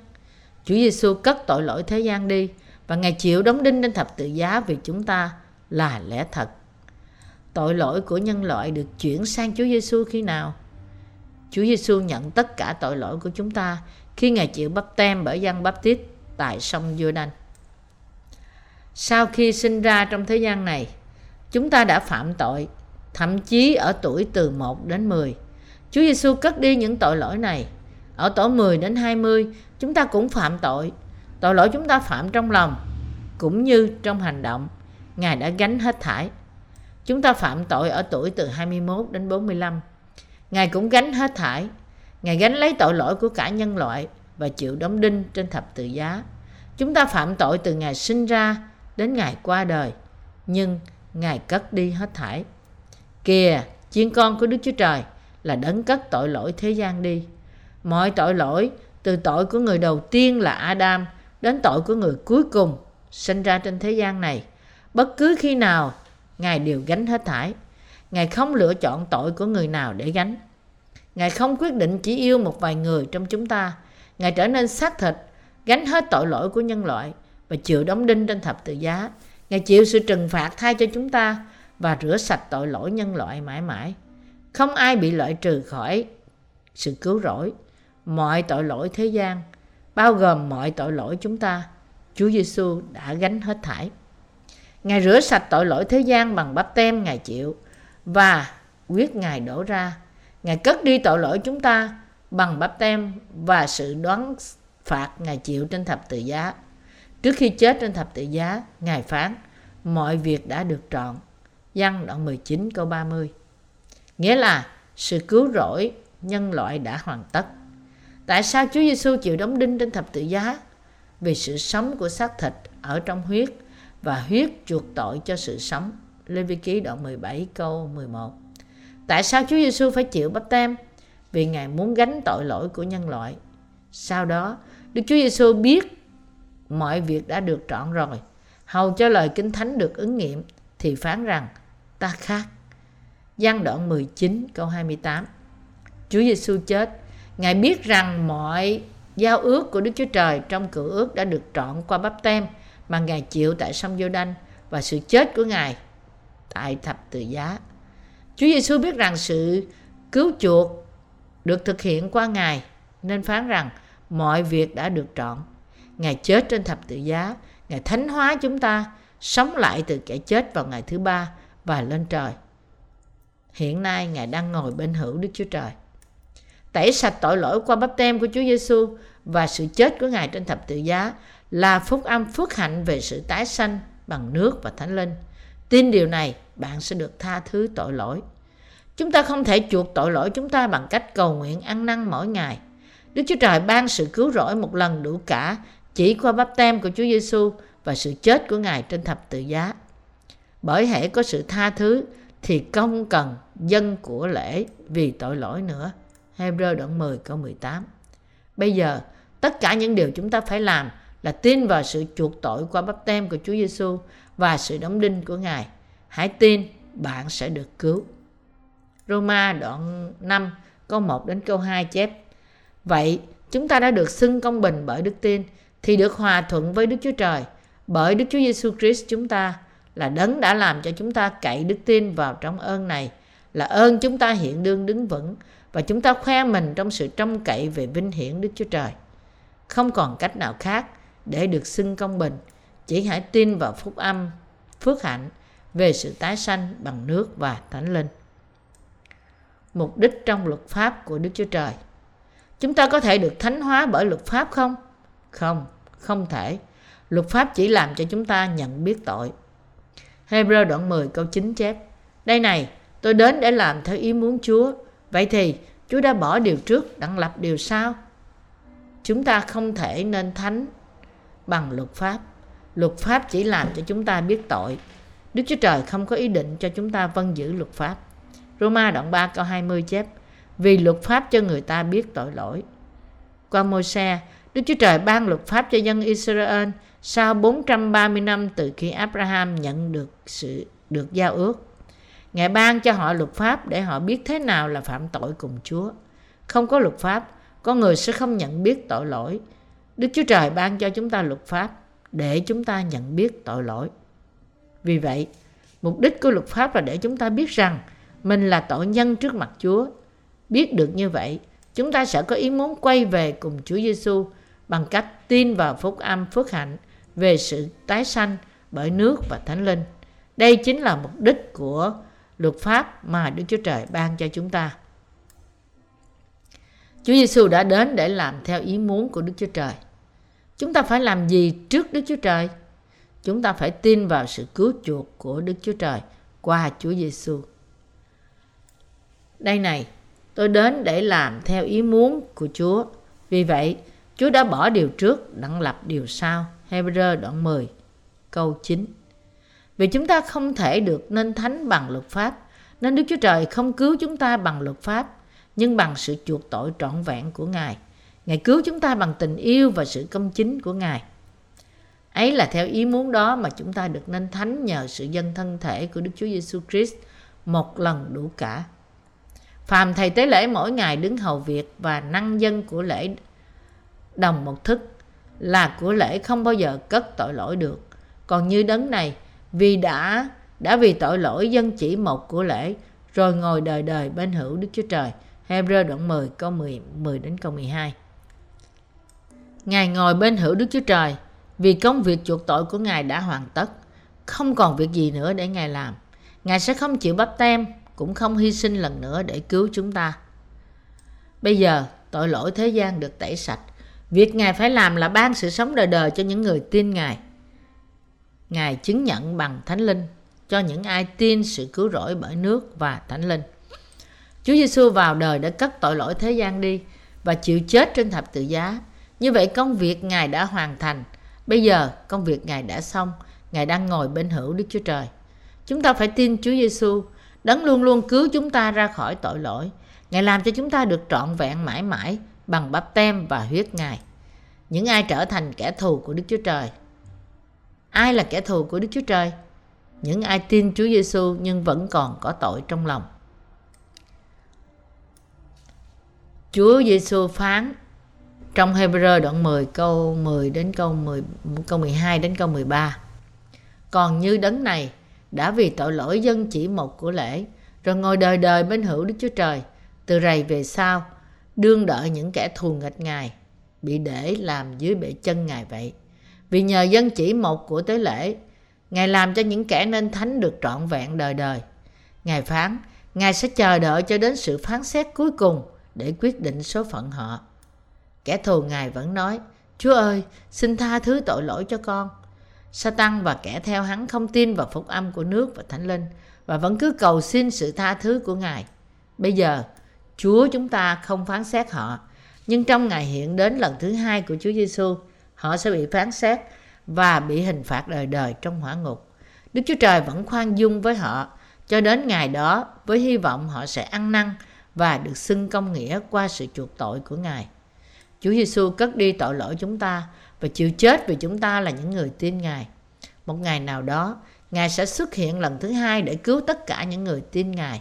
Chúa Giêsu cất tội lỗi thế gian đi và Ngài chịu đóng đinh trên thập tự giá vì chúng ta là lẽ thật. Tội lỗi của nhân loại được chuyển sang Chúa Giêsu khi nào? Chúa Giêsu nhận tất cả tội lỗi của chúng ta khi Ngài chịu bắp tem bởi dân bắp tít tại sông Giô-đanh. Sau khi sinh ra trong thế gian này, chúng ta đã phạm tội, thậm chí ở tuổi từ 1 đến 10. Chúa Giêsu cất đi những tội lỗi này. Ở tuổi 10 đến 20, chúng ta cũng phạm tội. Tội lỗi chúng ta phạm trong lòng, cũng như trong hành động. Ngài đã gánh hết thải. Chúng ta phạm tội ở tuổi từ 21 đến 45. Ngài cũng gánh hết thải. Ngài gánh lấy tội lỗi của cả nhân loại và chịu đóng đinh trên thập tự giá. Chúng ta phạm tội từ ngày sinh ra đến ngày qua đời, nhưng Ngài cất đi hết thải. Kìa, chiên con của Đức Chúa Trời là đấng cất tội lỗi thế gian đi. Mọi tội lỗi, từ tội của người đầu tiên là Adam đến tội của người cuối cùng sinh ra trên thế gian này, bất cứ khi nào Ngài đều gánh hết thải. Ngài không lựa chọn tội của người nào để gánh. Ngài không quyết định chỉ yêu một vài người trong chúng ta. Ngài trở nên xác thịt, gánh hết tội lỗi của nhân loại và chịu đóng đinh trên thập tự giá. Ngài chịu sự trừng phạt thay cho chúng ta và rửa sạch tội lỗi nhân loại mãi mãi. Không ai bị loại trừ khỏi sự cứu rỗi. Mọi tội lỗi thế gian, bao gồm mọi tội lỗi chúng ta, Chúa Giêsu đã gánh hết thải. Ngài rửa sạch tội lỗi thế gian bằng bắp tem Ngài chịu và quyết Ngài đổ ra. Ngài cất đi tội lỗi chúng ta bằng bắp tem và sự đoán phạt Ngài chịu trên thập tự giá. Trước khi chết trên thập tự giá, Ngài phán, mọi việc đã được trọn. Văn đoạn 19 câu 30. Nghĩa là sự cứu rỗi nhân loại đã hoàn tất. Tại sao Chúa Giêsu chịu đóng đinh trên thập tự giá? Vì sự sống của xác thịt ở trong huyết và huyết chuộc tội cho sự sống. Lê Vi Ký đoạn 17 câu 11. Tại sao Chúa Giêsu phải chịu bắp tem? Vì Ngài muốn gánh tội lỗi của nhân loại. Sau đó, Đức Chúa Giêsu biết mọi việc đã được trọn rồi. Hầu cho lời Kinh Thánh được ứng nghiệm thì phán rằng ta khác. Giăng đoạn 19 câu 28 Chúa Giêsu chết Ngài biết rằng mọi giao ước của Đức Chúa Trời trong cựu ước đã được trọn qua bắp tem mà Ngài chịu tại sông giô đanh và sự chết của Ngài tại thập tự giá. Chúa Giêsu biết rằng sự cứu chuộc được thực hiện qua Ngài nên phán rằng mọi việc đã được trọn. Ngài chết trên thập tự giá, Ngài thánh hóa chúng ta, sống lại từ kẻ chết vào ngày thứ ba và lên trời. Hiện nay Ngài đang ngồi bên hữu Đức Chúa Trời. Tẩy sạch tội lỗi qua bắp tem của Chúa Giêsu và sự chết của Ngài trên thập tự giá là phúc âm phước hạnh về sự tái sanh bằng nước và thánh linh. Tin điều này, bạn sẽ được tha thứ tội lỗi. Chúng ta không thể chuộc tội lỗi chúng ta bằng cách cầu nguyện ăn năn mỗi ngày. Đức Chúa Trời ban sự cứu rỗi một lần đủ cả chỉ qua bắp tem của Chúa Giêsu và sự chết của Ngài trên thập tự giá. Bởi hệ có sự tha thứ thì không cần dân của lễ vì tội lỗi nữa. Hebrew đoạn 10 câu 18. Bây giờ, tất cả những điều chúng ta phải làm là tin vào sự chuộc tội qua bắp tem của Chúa Giêsu và sự đóng đinh của Ngài. Hãy tin, bạn sẽ được cứu. Roma đoạn 5 câu 1 đến câu 2 chép Vậy chúng ta đã được xưng công bình bởi đức tin thì được hòa thuận với Đức Chúa Trời bởi Đức Chúa Giêsu Christ chúng ta là đấng đã làm cho chúng ta cậy đức tin vào trong ơn này là ơn chúng ta hiện đương đứng vững và chúng ta khoe mình trong sự trông cậy về vinh hiển Đức Chúa Trời. Không còn cách nào khác để được xưng công bình, chỉ hãy tin vào phúc âm, phước hạnh về sự tái sanh bằng nước và thánh linh. Mục đích trong luật pháp của Đức Chúa Trời Chúng ta có thể được thánh hóa bởi luật pháp không? Không, không thể. Luật pháp chỉ làm cho chúng ta nhận biết tội. Hebrew đoạn 10 câu 9 chép Đây này, tôi đến để làm theo ý muốn Chúa. Vậy thì Chúa đã bỏ điều trước đặng lập điều sau? Chúng ta không thể nên thánh bằng luật pháp. Luật pháp chỉ làm cho chúng ta biết tội. Đức Chúa Trời không có ý định cho chúng ta vâng giữ luật pháp. Roma đoạn 3 câu 20 chép Vì luật pháp cho người ta biết tội lỗi. Qua môi xe, Đức Chúa Trời ban luật pháp cho dân Israel sau 430 năm từ khi Abraham nhận được sự được giao ước. Ngài ban cho họ luật pháp để họ biết thế nào là phạm tội cùng Chúa. Không có luật pháp, con người sẽ không nhận biết tội lỗi. Đức Chúa Trời ban cho chúng ta luật pháp để chúng ta nhận biết tội lỗi. Vì vậy, mục đích của luật pháp là để chúng ta biết rằng mình là tội nhân trước mặt Chúa. Biết được như vậy, chúng ta sẽ có ý muốn quay về cùng Chúa Giêsu bằng cách tin vào phúc âm phước hạnh về sự tái sanh bởi nước và thánh linh. Đây chính là mục đích của luật pháp mà Đức Chúa Trời ban cho chúng ta. Chúa Giêsu đã đến để làm theo ý muốn của Đức Chúa Trời. Chúng ta phải làm gì trước Đức Chúa Trời? Chúng ta phải tin vào sự cứu chuộc của Đức Chúa Trời qua Chúa Giêsu. Đây này, tôi đến để làm theo ý muốn của Chúa. Vì vậy, Chúa đã bỏ điều trước đặng lập điều sau. Hebrew đoạn 10 câu 9 Vì chúng ta không thể được nên thánh bằng luật pháp nên Đức Chúa Trời không cứu chúng ta bằng luật pháp nhưng bằng sự chuộc tội trọn vẹn của Ngài. Ngài cứu chúng ta bằng tình yêu và sự công chính của Ngài. Ấy là theo ý muốn đó mà chúng ta được nên thánh nhờ sự dân thân thể của Đức Chúa Giêsu Christ một lần đủ cả. Phàm thầy tế lễ mỗi ngày đứng hầu việc và năng dân của lễ đồng một thức là của lễ không bao giờ cất tội lỗi được. Còn như đấng này vì đã đã vì tội lỗi dân chỉ một của lễ rồi ngồi đời đời bên hữu Đức Chúa Trời. Hebrew đoạn 10 câu 10, 10 đến câu 12. Ngài ngồi bên hữu Đức Chúa Trời vì công việc chuộc tội của Ngài đã hoàn tất. Không còn việc gì nữa để Ngài làm. Ngài sẽ không chịu bắp tem, cũng không hy sinh lần nữa để cứu chúng ta. Bây giờ, tội lỗi thế gian được tẩy sạch. Việc Ngài phải làm là ban sự sống đời đời cho những người tin Ngài. Ngài chứng nhận bằng Thánh Linh cho những ai tin sự cứu rỗi bởi nước và Thánh Linh. Chúa Giêsu vào đời đã cất tội lỗi thế gian đi và chịu chết trên thập tự giá. Như vậy công việc Ngài đã hoàn thành. Bây giờ công việc Ngài đã xong. Ngài đang ngồi bên hữu Đức Chúa Trời. Chúng ta phải tin Chúa Giêsu, đấng luôn luôn cứu chúng ta ra khỏi tội lỗi. Ngài làm cho chúng ta được trọn vẹn mãi mãi bằng bắp tem và huyết Ngài. Những ai trở thành kẻ thù của Đức Chúa Trời. Ai là kẻ thù của Đức Chúa Trời? Những ai tin Chúa Giêsu nhưng vẫn còn có tội trong lòng. Chúa Giêsu phán trong Hebrew đoạn 10 câu 10 đến câu 10 câu 12 đến câu 13. Còn như đấng này đã vì tội lỗi dân chỉ một của lễ rồi ngồi đời đời bên hữu Đức Chúa Trời từ rày về sau đương đợi những kẻ thù nghịch Ngài bị để làm dưới bệ chân Ngài vậy. Vì nhờ dân chỉ một của tế lễ Ngài làm cho những kẻ nên thánh được trọn vẹn đời đời. Ngài phán, Ngài sẽ chờ đợi cho đến sự phán xét cuối cùng để quyết định số phận họ. Kẻ thù Ngài vẫn nói, Chúa ơi, xin tha thứ tội lỗi cho con. Satan và kẻ theo hắn không tin vào phúc âm của nước và thánh linh và vẫn cứ cầu xin sự tha thứ của Ngài. Bây giờ, Chúa chúng ta không phán xét họ, nhưng trong ngày hiện đến lần thứ hai của Chúa Giêsu, họ sẽ bị phán xét và bị hình phạt đời đời trong hỏa ngục. Đức Chúa Trời vẫn khoan dung với họ cho đến ngày đó với hy vọng họ sẽ ăn năn và được xưng công nghĩa qua sự chuộc tội của Ngài. Chúa Giêsu cất đi tội lỗi chúng ta và chịu chết vì chúng ta là những người tin Ngài. Một ngày nào đó, Ngài sẽ xuất hiện lần thứ hai để cứu tất cả những người tin Ngài.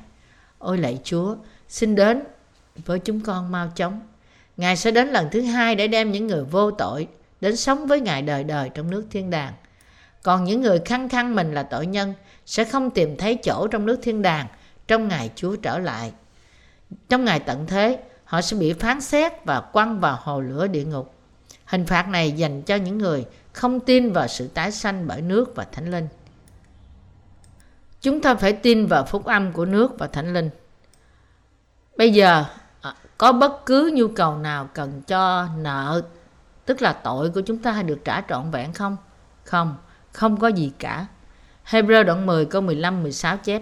Ôi lạy Chúa, xin đến với chúng con mau chóng. Ngài sẽ đến lần thứ hai để đem những người vô tội đến sống với Ngài đời đời trong nước thiên đàng. Còn những người khăng khăng mình là tội nhân sẽ không tìm thấy chỗ trong nước thiên đàng trong ngày Chúa trở lại. Trong ngày tận thế, họ sẽ bị phán xét và quăng vào hồ lửa địa ngục. Hình phạt này dành cho những người không tin vào sự tái sanh bởi nước và thánh linh. Chúng ta phải tin vào phúc âm của nước và thánh linh. Bây giờ à, có bất cứ nhu cầu nào cần cho nợ tức là tội của chúng ta được trả trọn vẹn không? Không, không có gì cả. Hebrew đoạn 10 câu 15 16 chép: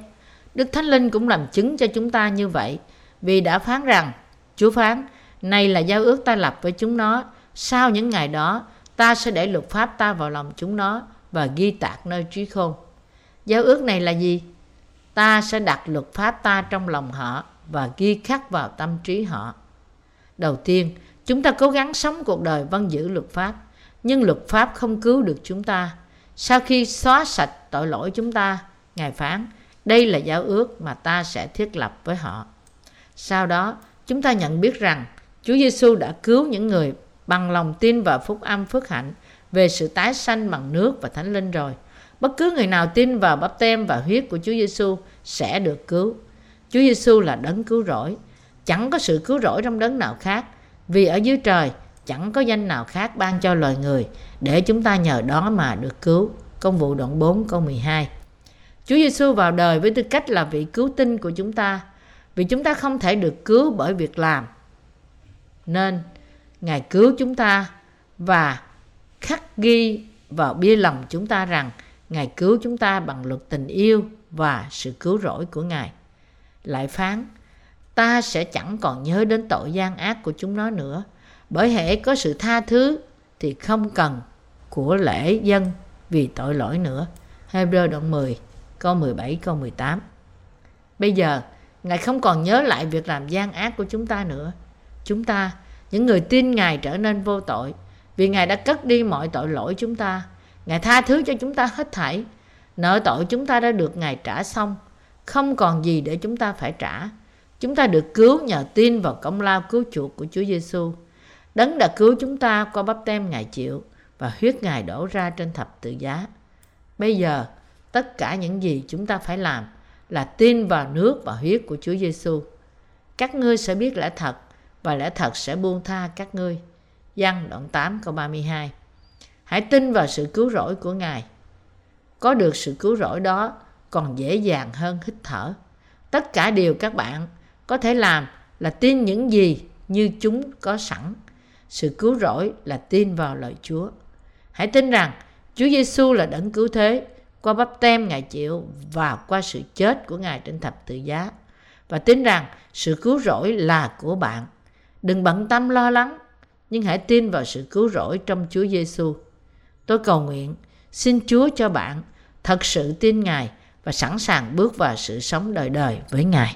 Đức Thánh Linh cũng làm chứng cho chúng ta như vậy, vì đã phán rằng, Chúa phán, này là giao ước ta lập với chúng nó, sau những ngày đó ta sẽ để luật pháp ta vào lòng chúng nó và ghi tạc nơi trí khôn. Giao ước này là gì? Ta sẽ đặt luật pháp ta trong lòng họ và ghi khắc vào tâm trí họ. Đầu tiên, chúng ta cố gắng sống cuộc đời vâng giữ luật pháp, nhưng luật pháp không cứu được chúng ta. Sau khi xóa sạch tội lỗi chúng ta, Ngài phán, đây là giao ước mà ta sẽ thiết lập với họ. Sau đó, chúng ta nhận biết rằng Chúa Giêsu đã cứu những người bằng lòng tin vào phúc âm phước hạnh về sự tái sanh bằng nước và thánh linh rồi. Bất cứ người nào tin vào bắp tem và huyết của Chúa Giêsu sẽ được cứu. Chúa Giêsu là đấng cứu rỗi. Chẳng có sự cứu rỗi trong đấng nào khác, vì ở dưới trời chẳng có danh nào khác ban cho loài người để chúng ta nhờ đó mà được cứu. Công vụ đoạn 4 câu 12. Chúa Giêsu vào đời với tư cách là vị cứu tinh của chúng ta, vì chúng ta không thể được cứu bởi việc làm. Nên Ngài cứu chúng ta và khắc ghi vào bia lòng chúng ta rằng Ngài cứu chúng ta bằng luật tình yêu và sự cứu rỗi của Ngài. Lại phán, ta sẽ chẳng còn nhớ đến tội gian ác của chúng nó nữa, bởi hệ có sự tha thứ thì không cần của lễ dân vì tội lỗi nữa. Hebrew đoạn 10, câu 17, câu 18. Bây giờ, Ngài không còn nhớ lại việc làm gian ác của chúng ta nữa. Chúng ta, những người tin Ngài trở nên vô tội, vì Ngài đã cất đi mọi tội lỗi chúng ta Ngài tha thứ cho chúng ta hết thảy. Nợ tội chúng ta đã được Ngài trả xong. Không còn gì để chúng ta phải trả. Chúng ta được cứu nhờ tin vào công lao cứu chuộc của Chúa Giêsu. Đấng đã cứu chúng ta qua bắp tem Ngài chịu và huyết Ngài đổ ra trên thập tự giá. Bây giờ, tất cả những gì chúng ta phải làm là tin vào nước và huyết của Chúa Giêsu. Các ngươi sẽ biết lẽ thật và lẽ thật sẽ buông tha các ngươi. Giăng đoạn 8 câu 32 Hãy tin vào sự cứu rỗi của Ngài. Có được sự cứu rỗi đó còn dễ dàng hơn hít thở. Tất cả điều các bạn có thể làm là tin những gì như chúng có sẵn. Sự cứu rỗi là tin vào lời Chúa. Hãy tin rằng Chúa Giêsu là đấng cứu thế qua bắp tem Ngài chịu và qua sự chết của Ngài trên thập tự giá. Và tin rằng sự cứu rỗi là của bạn. Đừng bận tâm lo lắng, nhưng hãy tin vào sự cứu rỗi trong Chúa Giêsu. Tôi cầu nguyện, xin Chúa cho bạn thật sự tin Ngài và sẵn sàng bước vào sự sống đời đời với Ngài.